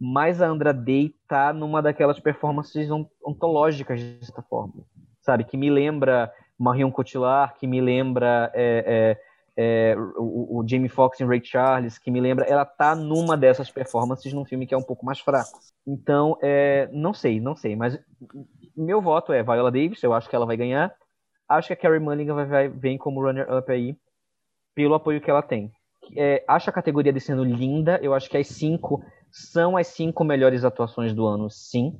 Mas a Andra Day tá numa daquelas performances ontológicas de certa forma, sabe? Que me lembra Marion Cotillard, que me lembra é, é, é, o, o, Jamie Foxx em Ray Charles, que me lembra, ela tá numa dessas performances num filme que é um pouco mais fraco. Então, é, não sei, não sei, mas meu voto é Viola Davis, eu acho que ela vai ganhar. Acho que a Carrie Mulligan vai, vai, vem como runner-up aí, pelo apoio que ela tem. É, acho a categoria descendo linda, eu acho que as cinco são as cinco melhores atuações do ano, sim.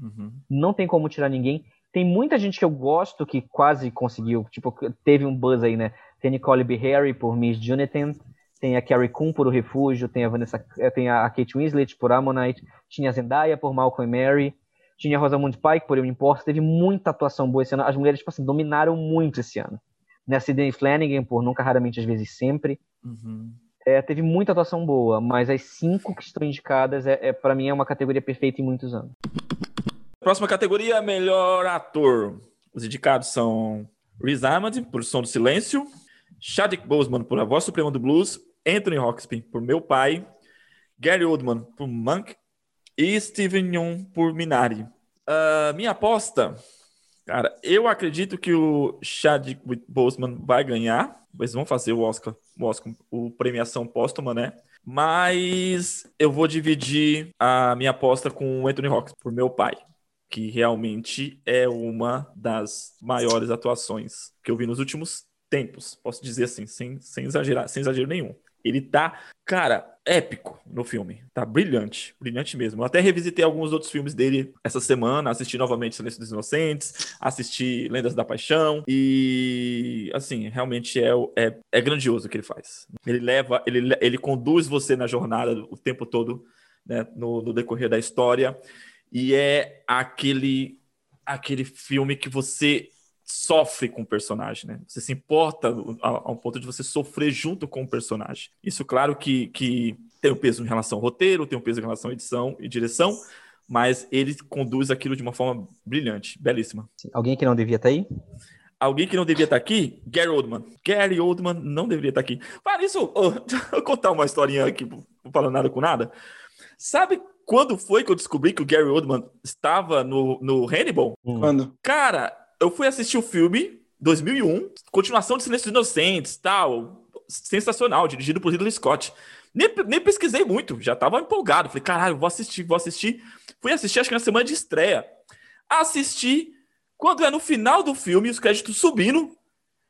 Uhum. Não tem como tirar ninguém. Tem muita gente que eu gosto que quase conseguiu, tipo, teve um buzz aí, né? Tem Nicole B. Harry por Miss Jonathan, tem a Carrie Coon por O Refúgio, tem a Vanessa, eh, tem a Kate Winslet por Ammonite, tinha a Zendaya por Malcolm e Mary, tinha a Rosamund Pike por Eu Me Importo, teve muita atuação boa esse ano. As mulheres, tipo assim, dominaram muito esse ano. Né? Sidney Flanagan por Nunca, Raramente, Às vezes Sempre. Uhum. É, teve muita atuação boa, mas as cinco que estão indicadas, é, é para mim, é uma categoria perfeita em muitos anos. Próxima categoria, melhor ator. Os indicados são Riz Ahmed, por Som do Silêncio, Chadwick Boseman, por A Voz Suprema do Blues, Anthony Hawkins, por Meu Pai, Gary Oldman, por Monk, e Steven Yeun, por Minari. Uh, minha aposta, cara, eu acredito que o Chadwick Boseman vai ganhar, eles vão fazer o Oscar, o Oscar, o premiação póstuma, né? Mas eu vou dividir a minha aposta com o Anthony Hawkins, por Meu Pai que realmente é uma das maiores atuações que eu vi nos últimos tempos, posso dizer assim, sem, sem exagerar, sem exagero nenhum. Ele tá, cara, épico no filme. Tá brilhante, brilhante mesmo. Eu até revisitei alguns outros filmes dele essa semana, assisti novamente Silêncio dos Inocentes, assisti Lendas da Paixão e assim, realmente é, é, é grandioso o que ele faz. Ele leva, ele, ele conduz você na jornada o tempo todo, né, no, no decorrer da história e é aquele aquele filme que você sofre com o personagem, né? Você se importa a, um ponto de você sofrer junto com o personagem. Isso, claro, que, que tem um peso em relação ao roteiro, tem um peso em relação à edição e direção, mas ele conduz aquilo de uma forma brilhante, belíssima. Alguém que não devia estar aí? Alguém que não devia estar aqui? Gary Oldman. Gary Oldman não deveria estar aqui. Para isso, (laughs) oh, eu contar uma historinha aqui, não falando nada com nada. Sabe quando foi que eu descobri que o Gary Oldman estava no, no Hannibal? Hum. Quando? Cara, eu fui assistir o filme 2001, continuação de Silêncio dos Inocentes, tal, sensacional, dirigido por Ridley Scott. Nem, nem pesquisei muito, já tava empolgado. Falei, caralho, vou assistir, vou assistir. Fui assistir, acho que na semana de estreia. Assisti, quando é no final do filme, os créditos subindo,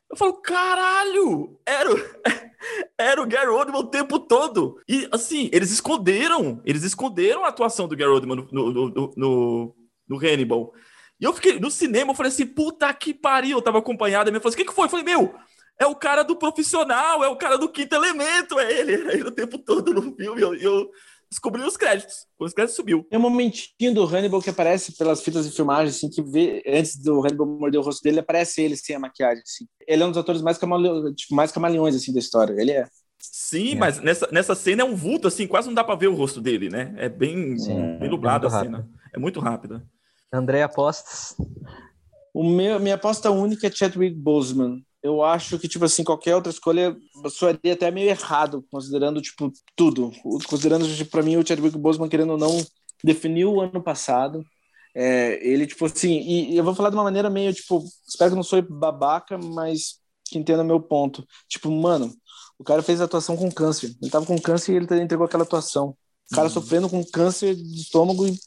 eu falo, caralho, era, (laughs) era o Gary Oldman o tempo todo. E, assim, eles esconderam, eles esconderam a atuação do Gary Oldman no, no, no, no, no Hannibal. E eu fiquei no cinema, eu falei assim, puta que pariu. Eu tava acompanhado, e me falou assim, o que, que foi? Eu falei, meu, é o cara do profissional, é o cara do quinto elemento, é ele. Era ele o tempo todo no filme. Eu, eu descobri os créditos. Os créditos subiu. Tem um momentinho do Hannibal que aparece pelas fitas de filmagem, assim, que vê, antes do Hannibal morder o rosto dele, aparece ele sem a maquiagem, assim. Ele é um dos atores mais, camale... tipo, mais camaleões, assim, da história. Ele é. Sim, é. mas nessa, nessa cena é um vulto, assim, quase não dá para ver o rosto dele, né? É bem, Sim, bem nublado é a cena. É muito rápida. André, apostas? O meu, minha aposta única é Chadwick Boseman. Eu acho que, tipo assim, qualquer outra escolha soaria até meio errado, considerando, tipo, tudo. Considerando, tipo, pra mim, o Chadwick Boseman, querendo ou não, definiu o ano passado. É, ele, tipo assim, e, e, eu vou falar de uma maneira meio, tipo, espero que não sou babaca, mas que entenda meu ponto. Tipo, mano, o cara fez atuação com câncer. Ele tava com câncer e ele entregou aquela atuação. O cara uhum. sofrendo com câncer de estômago e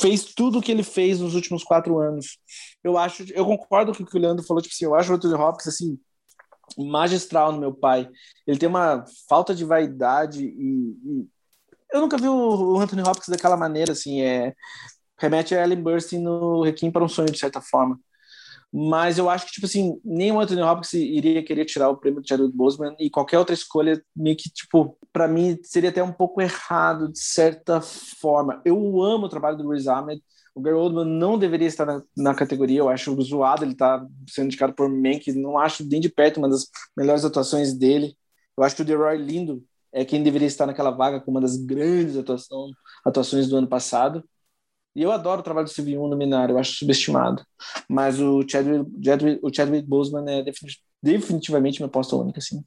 fez tudo o que ele fez nos últimos quatro anos. Eu acho, eu concordo com o que o Leandro falou, tipo assim, eu acho o Anthony Hopkins assim magistral no meu pai. Ele tem uma falta de vaidade e, e... eu nunca vi o Anthony Hopkins daquela maneira assim, é remete a Ellen Burstyn no Requiem para um sonho de certa forma. Mas eu acho que, tipo assim, nem o Anthony Hopkins iria querer tirar o prêmio do Chadwick Boseman e qualquer outra escolha, meio que, tipo, para mim seria até um pouco errado, de certa forma. Eu amo o trabalho do Riz Ahmed. O Gary Oldman não deveria estar na, na categoria. Eu acho zoado ele tá sendo indicado por Mank. Não acho nem de perto uma das melhores atuações dele. Eu acho que o DeRoy Lindo é quem deveria estar naquela vaga com uma das grandes atuação, atuações do ano passado. E eu adoro o trabalho do Yeun no Minari, eu acho subestimado. Mas o Chadwick, Chadwick, o Chadwick Boseman é definitivamente minha aposta única, sim.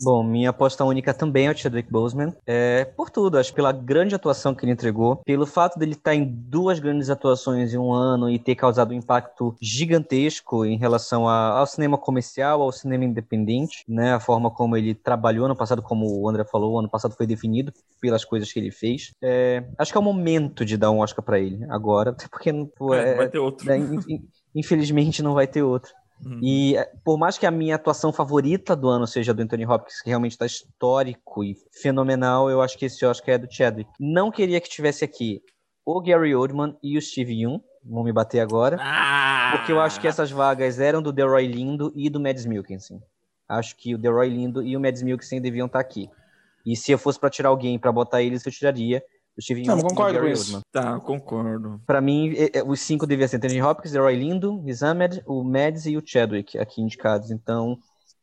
Bom, minha aposta única também é o Chadwick Boseman. É, por tudo, acho pela grande atuação que ele entregou, pelo fato dele estar em duas grandes atuações em um ano e ter causado um impacto gigantesco em relação a, ao cinema comercial, ao cinema independente, né? A forma como ele trabalhou no passado, como o André falou, o ano passado foi definido pelas coisas que ele fez. É, acho que é o momento de dar um Oscar para ele agora, (laughs) porque pô, É, é, não vai ter outro. é, in- in- infelizmente não vai ter outro. Uhum. E é, por mais que a minha atuação favorita do ano seja do Anthony Hopkins, que realmente está histórico e fenomenal, eu acho que esse Oscar é do Chadwick. Não queria que tivesse aqui o Gary Oldman e o Steve Yeun, vão me bater agora, Ah! porque eu acho que essas vagas eram do Delroy Lindo e do Mads Mikkelsen. Acho que o Delroy Lindo e o Mads Mikkelsen deviam estar aqui. E se eu fosse para tirar alguém para botar eles, eu tiraria o Steve Yeun Não, concordo com isso. Tá, concordo. Pra mim, é- é- os cinco deviam ser Anthony Hopkins, Leroy Lindo, Riz Ahmed, o Mads e o Chadwick aqui indicados. Então,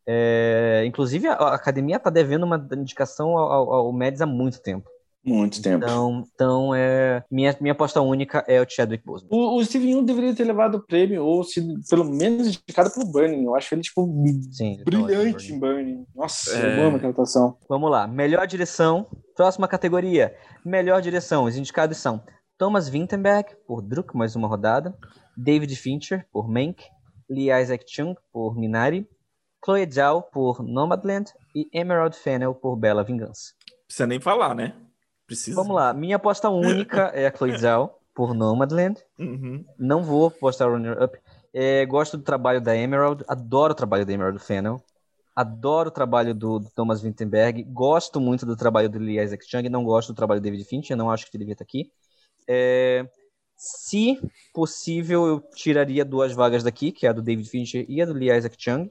é, inclusive a, academia tá devendo uma indicação ao, ao, Mads há muito tempo. Muito tempo. Então, então é, minha, minha aposta única é o Chadwick Boseman. O, o Steven Yeun deveria ter levado o prêmio, ou sido pelo menos indicado pelo Burning. Eu acho ele, tipo, Sim, brilhante em Burning. Nossa, É. eu amo aquela atuação. Vamos lá, melhor direção. Próxima categoria, melhor direção. Os indicados são Thomas Vinterberg, por Druk, mais uma rodada. David Fincher, por Mank. Lee Isaac Chung, por Minari. Chloe Zhao, por Nomadland. E Emerald Fennel, por Bela Vingança. Precisa nem falar, né? Precisa. Vamos lá, minha aposta única é a Chloe Zhao, por Nomadland. Uhum. Não vou postar runner-up. É, gosto do trabalho da Emerald, adoro o trabalho da Emerald Fennel. Adoro o trabalho do, do Thomas Vinterberg. Gosto muito do trabalho do Lee Isaac Chung. Não gosto do trabalho do David Fincher. Não acho que ele devia estar aqui. É, se possível, eu tiraria duas vagas daqui, que é a do David Fincher e a do Lee Isaac Chung.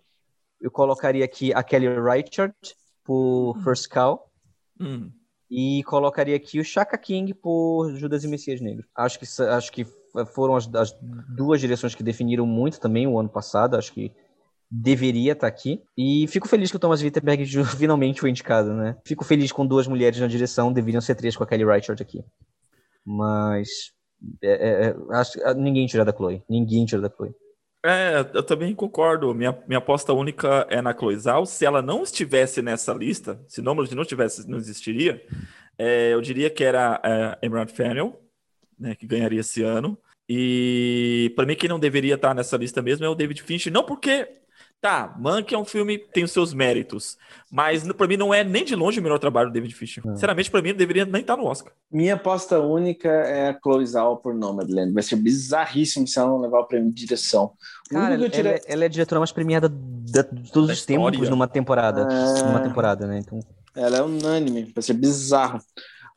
Eu colocaria aqui a Kelly Reichardt por First Cow. Hum. E colocaria aqui o Chaka King por Judas e Messias Negro. Acho que, acho que foram as, as duas direções que definiram muito também o ano passado. Acho que deveria estar aqui. E fico feliz que o Thomas Wittenberg (laughs) finalmente foi indicado, né? Fico feliz com duas mulheres na direção, deveriam ser três com a Kelly Reichardt aqui. Mas é, é, é, acho, que ninguém tira da Chloe. Ninguém tira da Chloe. É, eu também concordo. Minha, minha aposta única é na Chloe Zhao. Se ela não estivesse nessa lista, se Nomadland não tivesse, não existiria, é, eu diria que era é, Emerald Fennel, né, que ganharia esse ano. E para mim quem não deveria estar nessa lista mesmo é o David Fincher, não porque tá, Mank é um filme que tem os seus méritos, mas para mim não é nem de longe o melhor trabalho do David Fincher. Sinceramente, para mim não deveria nem estar no Oscar. Minha aposta única é a Chloe Zhao por Nomadland. Vai ser bizarríssimo se ela não levar o prêmio de direção. Cara, ela, é- ela é a diretora mais premiada da- de todos Da os tempos história. numa temporada. Ah. Numa temporada, né? Então, Ela é unânime, vai ser bizarro.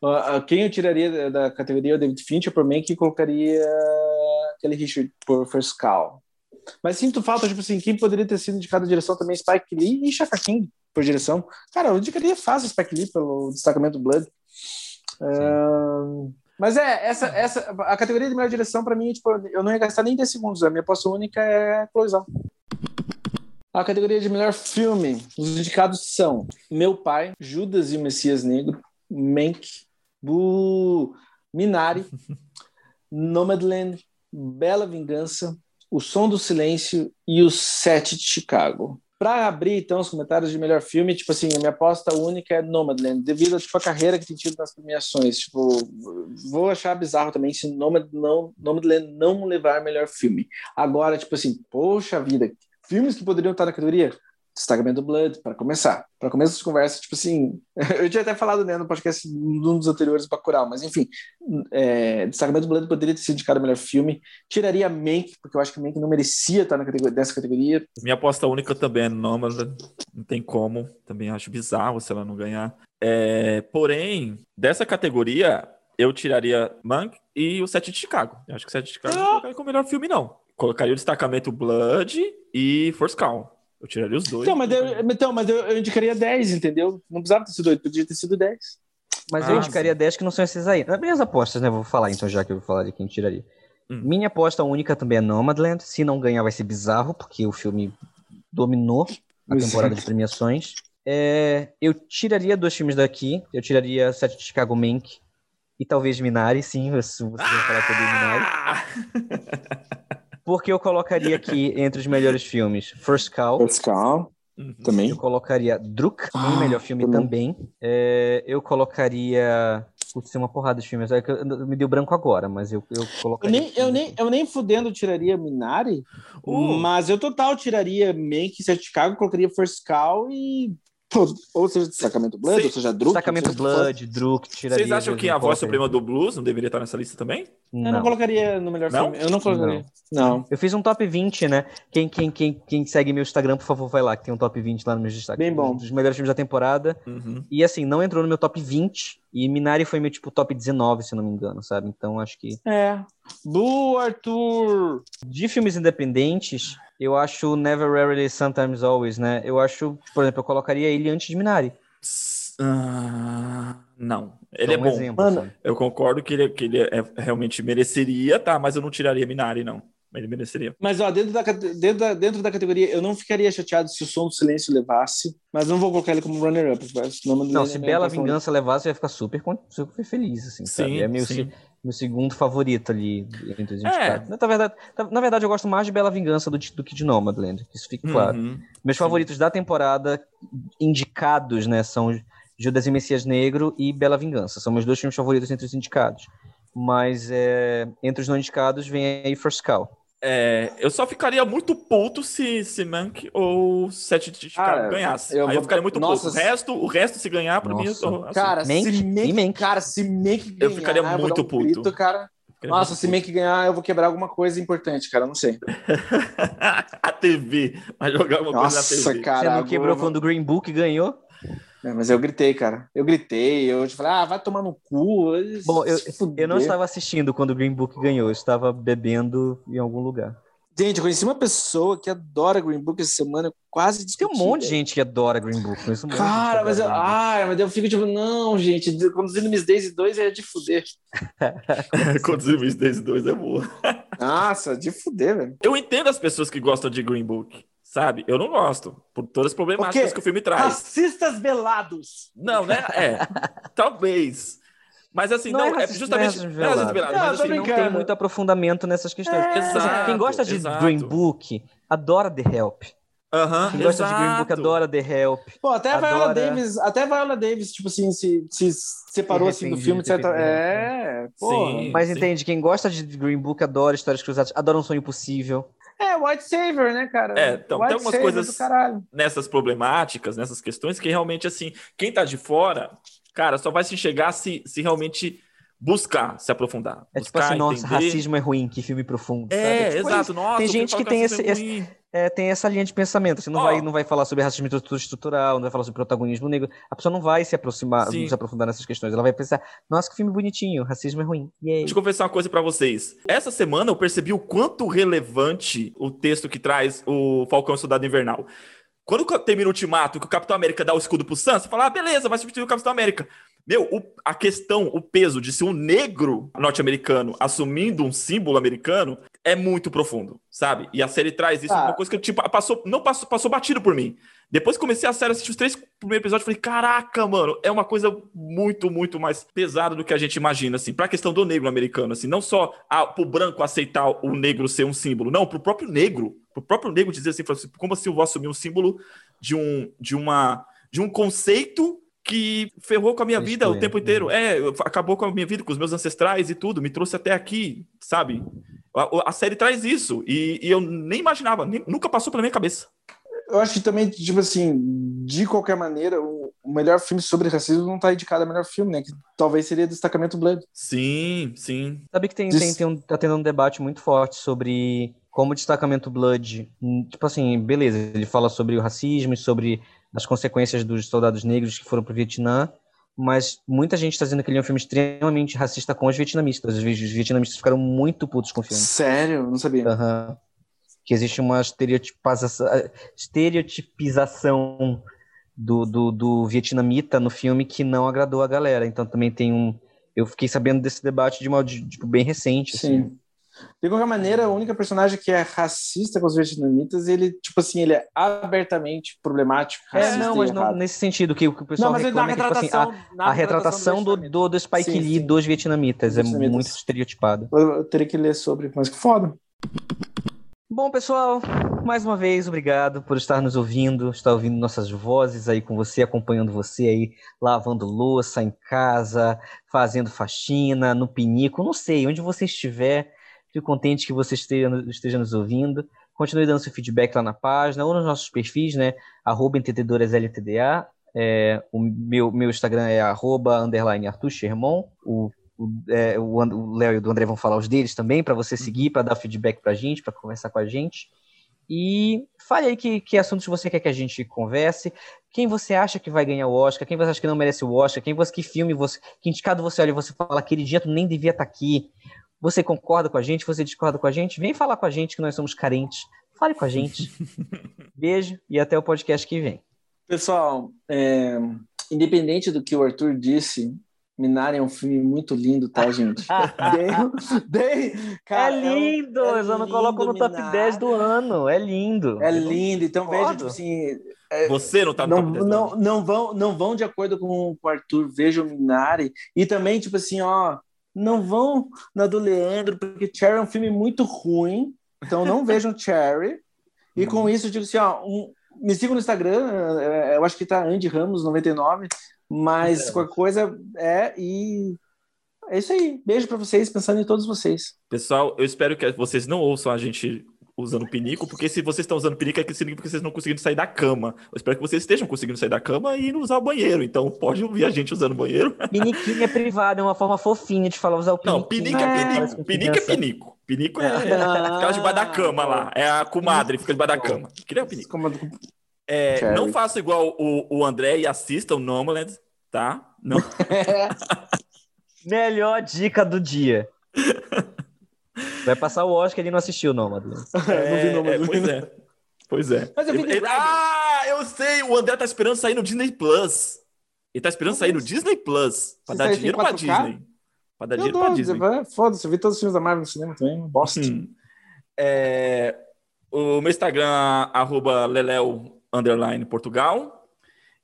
Ah, ah, quem eu tiraria da, da categoria é o David Fincher, por mim, que colocaria aquele Richard por First Call. Mas sinto falta, tipo assim, quem poderia ter sido indicado a direção também, Spike Lee e Shaka King por direção. Cara, eu indicaria fácil Spike Lee pelo destacamento Blood. Mas é, essa, essa, a categoria de melhor direção, pra mim, tipo, eu não ia gastar nem 10 segundos. A minha aposta única é Chloe Zhao. A categoria de melhor filme, os indicados são Meu Pai, Judas e o Messias Negro, Mank, Bu, Minari, (laughs) Nomadland, Bela Vingança, O Som do Silêncio e O Sete de Chicago. Para abrir, então, os comentários de melhor filme, tipo assim, a minha aposta única é Nomadland, devido tipo, à carreira que tem tido nas premiações. Tipo, vou achar bizarro também se Nomad, não, Nomadland não levar melhor filme. Agora, tipo assim, poxa vida, filmes que poderiam estar na categoria? Destacamento Blood, para começar. Para começar essa conversa, tipo assim, (laughs) eu tinha até falado né, no podcast num dos anteriores Bacurau, mas enfim, é, Destacamento Blood poderia ter sido indicado melhor filme. Tiraria Mank, porque eu acho que Mank não merecia estar na categoria, nessa categoria. Minha aposta única também é Nomadland. Não tem como. Também acho bizarro se ela não ganhar. É, porém, dessa categoria, eu tiraria Mank e o Sete de Chicago. Eu acho que o Sete de Chicago não colocaria como melhor filme, não. Colocaria o destacamento Blood e Force Call. Eu tiraria os dois. Então, mas, eu, então, mas eu, eu indicaria 10, entendeu? Não precisava ter sido 8, podia ter sido 10. Mas Ah, eu indicaria 10 que não são esses aí. Nas minhas apostas, né? Vou falar então, já que eu vou falar de quem tiraria. Hum. Minha aposta única também é Nomadland. Se não ganhar, vai ser bizarro, porque o filme dominou a temporada de premiações. É, eu tiraria dois filmes daqui. Eu tiraria Sete de Chicago Mank e talvez Minari, sim, você você vai falar sobre Minari. (laughs) Porque eu colocaria aqui entre os melhores filmes First Call, First Call. Uhum. Também. Eu colocaria Druk, Ah, melhor filme também. também. É, eu colocaria. Putz, uma porrada de filmes. É que eu- me deu branco agora, mas eu, eu Eu colocaria. nem, eu, nem, eu nem fudendo tiraria Minari, Uh. mas eu total tiraria Mank, Sete de Chicago, colocaria First Call e. Ou seja, Destacamento Blood, Sim. ou seja, Druk. Destacamento seja. Blood, Druk, tiraria. Vocês acham que a voz suprema do blues não deveria estar nessa lista também? Eu não Não. colocaria no melhor Não? filme. Eu não colocaria. Não. Eu fiz um top 20, né? Quem, quem, quem, quem segue meu Instagram, por favor, vai lá, que tem um top 20 lá nos meus destaques. Bem bom. Dos melhores filmes da temporada. Uhum. E assim, não entrou no meu top 20. E Minari foi meu, tipo, top 19, se eu não me engano, sabe? Então acho que. É. Bu, Arthur! De filmes independentes, eu acho Never Rarely, Sometimes Always, né? Eu acho, por exemplo, eu colocaria ele antes de Minari. Ah, não. Ele Só é um bom. exemplo, Mano, assim. Eu concordo que ele, que ele é- realmente mereceria, tá? Mas eu não tiraria Minari, não. Ele mereceria. Mas ó, dentro da, dentro, da, dentro da categoria, eu não ficaria chateado se o som do silêncio levasse, mas não vou colocar ele como runner-up. Não, se é Bela minha Vingança levasse, eu ia ficar super, super feliz, assim, sabe? Sim, É meu, sim. meu segundo favorito ali entre os É. indicados. Na verdade, na, na verdade, eu gosto mais de Bela Vingança do, do que de Nomadland, isso fica claro. Uhum. Meus Sim. favoritos da temporada indicados, né, são Judas e Messias Negro e Bela Vingança. São meus dois filmes favoritos entre os indicados. Mas é, entre os não indicados vem aí First Call. É, eu só ficaria muito puto se, se Mank ou Sete de Chicago ganhasse. eu Aí eu ficaria muito Nossa, puto. O resto, o resto, se ganhar, pra mim, eu tô. Nossa. assim, Cara, Mank se Mank, Mank. cara, se Mank Eu ganhar, ficaria vou dar muito um puto. grito, cara. ficaria Nossa, se Mank ganhar, eu vou quebrar alguma coisa importante, cara, não sei. (laughs) a TV. Vai jogar uma coisa Nossa, na TV. cara. Você não quebrou eu vou- quando o Green Book ganhou? É, mas eu gritei, cara. Eu gritei, eu te falei, ah, vai tomar no cu. Bom, eu, eu não estava assistindo quando o Green Book ganhou, eu estava bebendo em algum lugar. Gente, eu conheci uma pessoa que adora Green Book essa semana, eu quase Tem discuti. um monte de gente que adora Green Book. um Cara, mas eu, ai, mas eu fico tipo, não, gente, conduzindo Miss Daisy 2 é de fuder. (laughs) (laughs) Conduzir Miss Daisy 2 é boa. Nossa, de fuder, velho. Eu entendo as pessoas que gostam de Green Book, sabe? Eu não gosto, por todas as problemáticas que o filme traz. Racistas velados. Não, né? É, (laughs) talvez. Mas assim, não, é racista, justamente. não é não é velado, Não, mas assim, não tem muito aprofundamento nessas questões. É, Assim, exato, quem gosta de exato. Green Book adora The Help. Aham, Quem gosta de Green Book exato. adora The Help. Pô, até a Viola Adora. Davis, até a Viola Davis, tipo assim, se, se separou Se assim do filme, etc. É, pô. Sim. Mas entende, quem gosta de Green Book adora histórias cruzadas, adora um sonho possível. É, White Savior, né, cara? É, então, tem White algumas Savior coisas- nessas problemáticas, nessas questões, que realmente, assim, quem tá de fora, cara, só vai se enxergar se, se realmente buscar se aprofundar. É tipo buscar assim, nossa, entender. racismo é ruim, que filme profundo. É, sabe? tipo exato. Nossa, Tem gente que tem racismo esse- é ruim. É, tem essa linha de pensamento. Você não, Ó. vai, não vai falar sobre racismo estrutural, não vai falar sobre protagonismo negro. A pessoa não vai se aproximar, Sim. se aprofundar nessas questões. Ela vai pensar, nossa, que filme bonitinho, racismo é ruim. Aí? Deixa eu confessar uma coisa pra vocês. Essa semana eu percebi o quanto relevante o texto que traz o Falcão Soldado Invernal. Quando termina o ultimato, que o Capitão América dá o escudo pro Sam, você fala, ah, beleza, vai substituir o Capitão América. Meu, o- a questão, o peso de ser um negro norte-americano assumindo um símbolo americano é muito profundo, sabe? E a série traz isso, Ah. uma coisa que tipo, passou, não passou, passou batido por mim. Depois que comecei a série, assisti os três primeiros episódios, falei, caraca, mano, é uma coisa muito, muito mais pesada do que a gente imagina, assim, pra questão do negro americano, assim, não só a, pro branco aceitar o negro ser um símbolo, não, pro próprio negro, pro próprio negro dizer assim, assim, como assim eu vou assumir um símbolo de um, de uma, de um conceito que ferrou com a minha Isso vida o é, tempo inteiro. É, acabou com a minha vida, com os meus ancestrais e tudo, me trouxe até aqui, sabe? A, a série traz isso, e, e eu nem imaginava, nem- nunca passou pela minha cabeça. Eu acho que também, tipo assim, de qualquer maneira, o, o melhor filme sobre racismo não tá indicado a melhor filme, né? Que talvez seria Destacamento Blood. Sim, sim. Sabe que tem, Diz- tem, tem um, tá tendo um debate muito forte sobre como o destacamento Blood, hum, tipo assim, beleza, ele fala sobre o racismo e sobre as consequências dos soldados negros que foram pro Vietnã, mas muita gente está dizendo que ele é um filme extremamente racista com os vietnamistas. Os vi- os vietnamistas ficaram muito putos com o filme. Sério? Não sabia. Aham. Que existe uma estereotipização do, do, do vietnamita no filme que não agradou a galera. Então também tem um. Eu fiquei sabendo desse debate de uma de- tipo, bem recente. assim. De qualquer maneira, a única personagem que é racista com os vietnamitas, ele, tipo assim, ele é abertamente problemático. É, não, mas não nesse sentido, que o que o pessoal Não, mas na reclama é que, tipo assim, retratação, a, a retratação do, do, do Spike Sim, Lee sim. dos vietnamitas é vietnamitas. muito estereotipada. Eu, eu teria que ler sobre, mas que foda. Bom, pessoal, mais uma vez, obrigado por estar nos ouvindo, estar ouvindo nossas vozes aí com você, acompanhando você aí, lavando louça em casa, fazendo faxina, no pinico, não sei, onde você estiver, fico contente que você esteja, esteja nos ouvindo. Continue dando seu feedback lá na página ou nos nossos perfis, né? Arroba entendedorasltda. É, o meu, meu Instagram é arroba underline Arthur Sherman. O o, é, Léo e o André vão falar os deles também, para você seguir, para dar feedback para a gente, para conversar com a gente. E fale aí que, que assuntos você quer que a gente converse, quem você acha que vai ganhar o Oscar, quem você acha que não merece o Oscar, quem você, que filme você, que indicado você olha e você fala, aquele dia tu nem devia estar tá aqui. Você concorda com a gente, você discorda com a gente? Vem falar com a gente que nós somos carentes. Fale com a gente. (laughs) Beijo e até o podcast que vem. Pessoal, é, independente do que o Arthur disse, Minari é um filme muito lindo, tá, gente? (laughs) bem, bem, cara, é lindo! É, é eu não coloco no top 10 do ano. É lindo. É lindo. Então, veja, tipo assim. É, Você não tá no não, top 10 não, não, vão, não vão de acordo com o Arthur, vejam Minari. E também, tipo assim, ó, não vão na do Leandro, porque Cherry é um filme muito ruim. Então, não (laughs) vejam Cherry. E com isso, eu digo assim, ó, um, me sigam no Instagram, é, eu acho que tá Andy Ramos 99. Mas é. qualquer coisa é e é isso aí. Beijo para vocês, pensando em todos vocês. Pessoal, eu espero que vocês não ouçam a gente usando pinico, porque se vocês estão usando pinico é que significa que vocês não conseguindo sair da cama. Eu espero que vocês estejam conseguindo sair da cama e usar o banheiro. Então pode ouvir a gente usando o banheiro. (laughs) Piniquinho é privado, é uma forma fofinha de falar usar o pinico. Não, pinico é pinico. Pinico é pinico. Pinico é, é ficar debaixo da cama lá. É a comadre, fica debaixo da cama. Queria o pinico. É, não faça igual o, o André e assista o Nomadland, tá? Não. (laughs) Melhor dica do dia. (laughs) Vai passar o Oscar ele não assistiu Nomadland. (laughs) É, não vi. É, pois é. Pois é. Mas eu vi ele, Ah, eu sei! O André tá esperando sair no Disney Plus. Ele tá esperando sair no Disney Plus. Pra dar dinheiro pra Disney. Pra dar dinheiro pra Disney. Foda-se, eu vi todos os filmes da Marvel no cinema também. Bosta. Hum. É, o meu Instagram, arroba Leléo underline Portugal.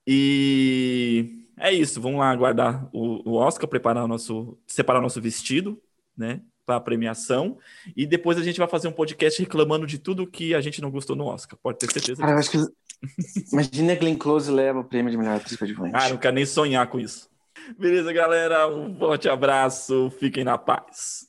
E é isso, vamos lá aguardar o, o Oscar, preparar o nosso, separar o nosso vestido, né? Para a premiação. E depois a gente vai fazer um podcast reclamando de tudo que a gente não gostou no Oscar. Pode ter certeza. Cara, que. Imagina Glenn Close leva o prêmio de melhor atriz coadjuvante. Ah, não quero nem sonhar com isso. Beleza, galera. Um forte abraço. Fiquem na paz.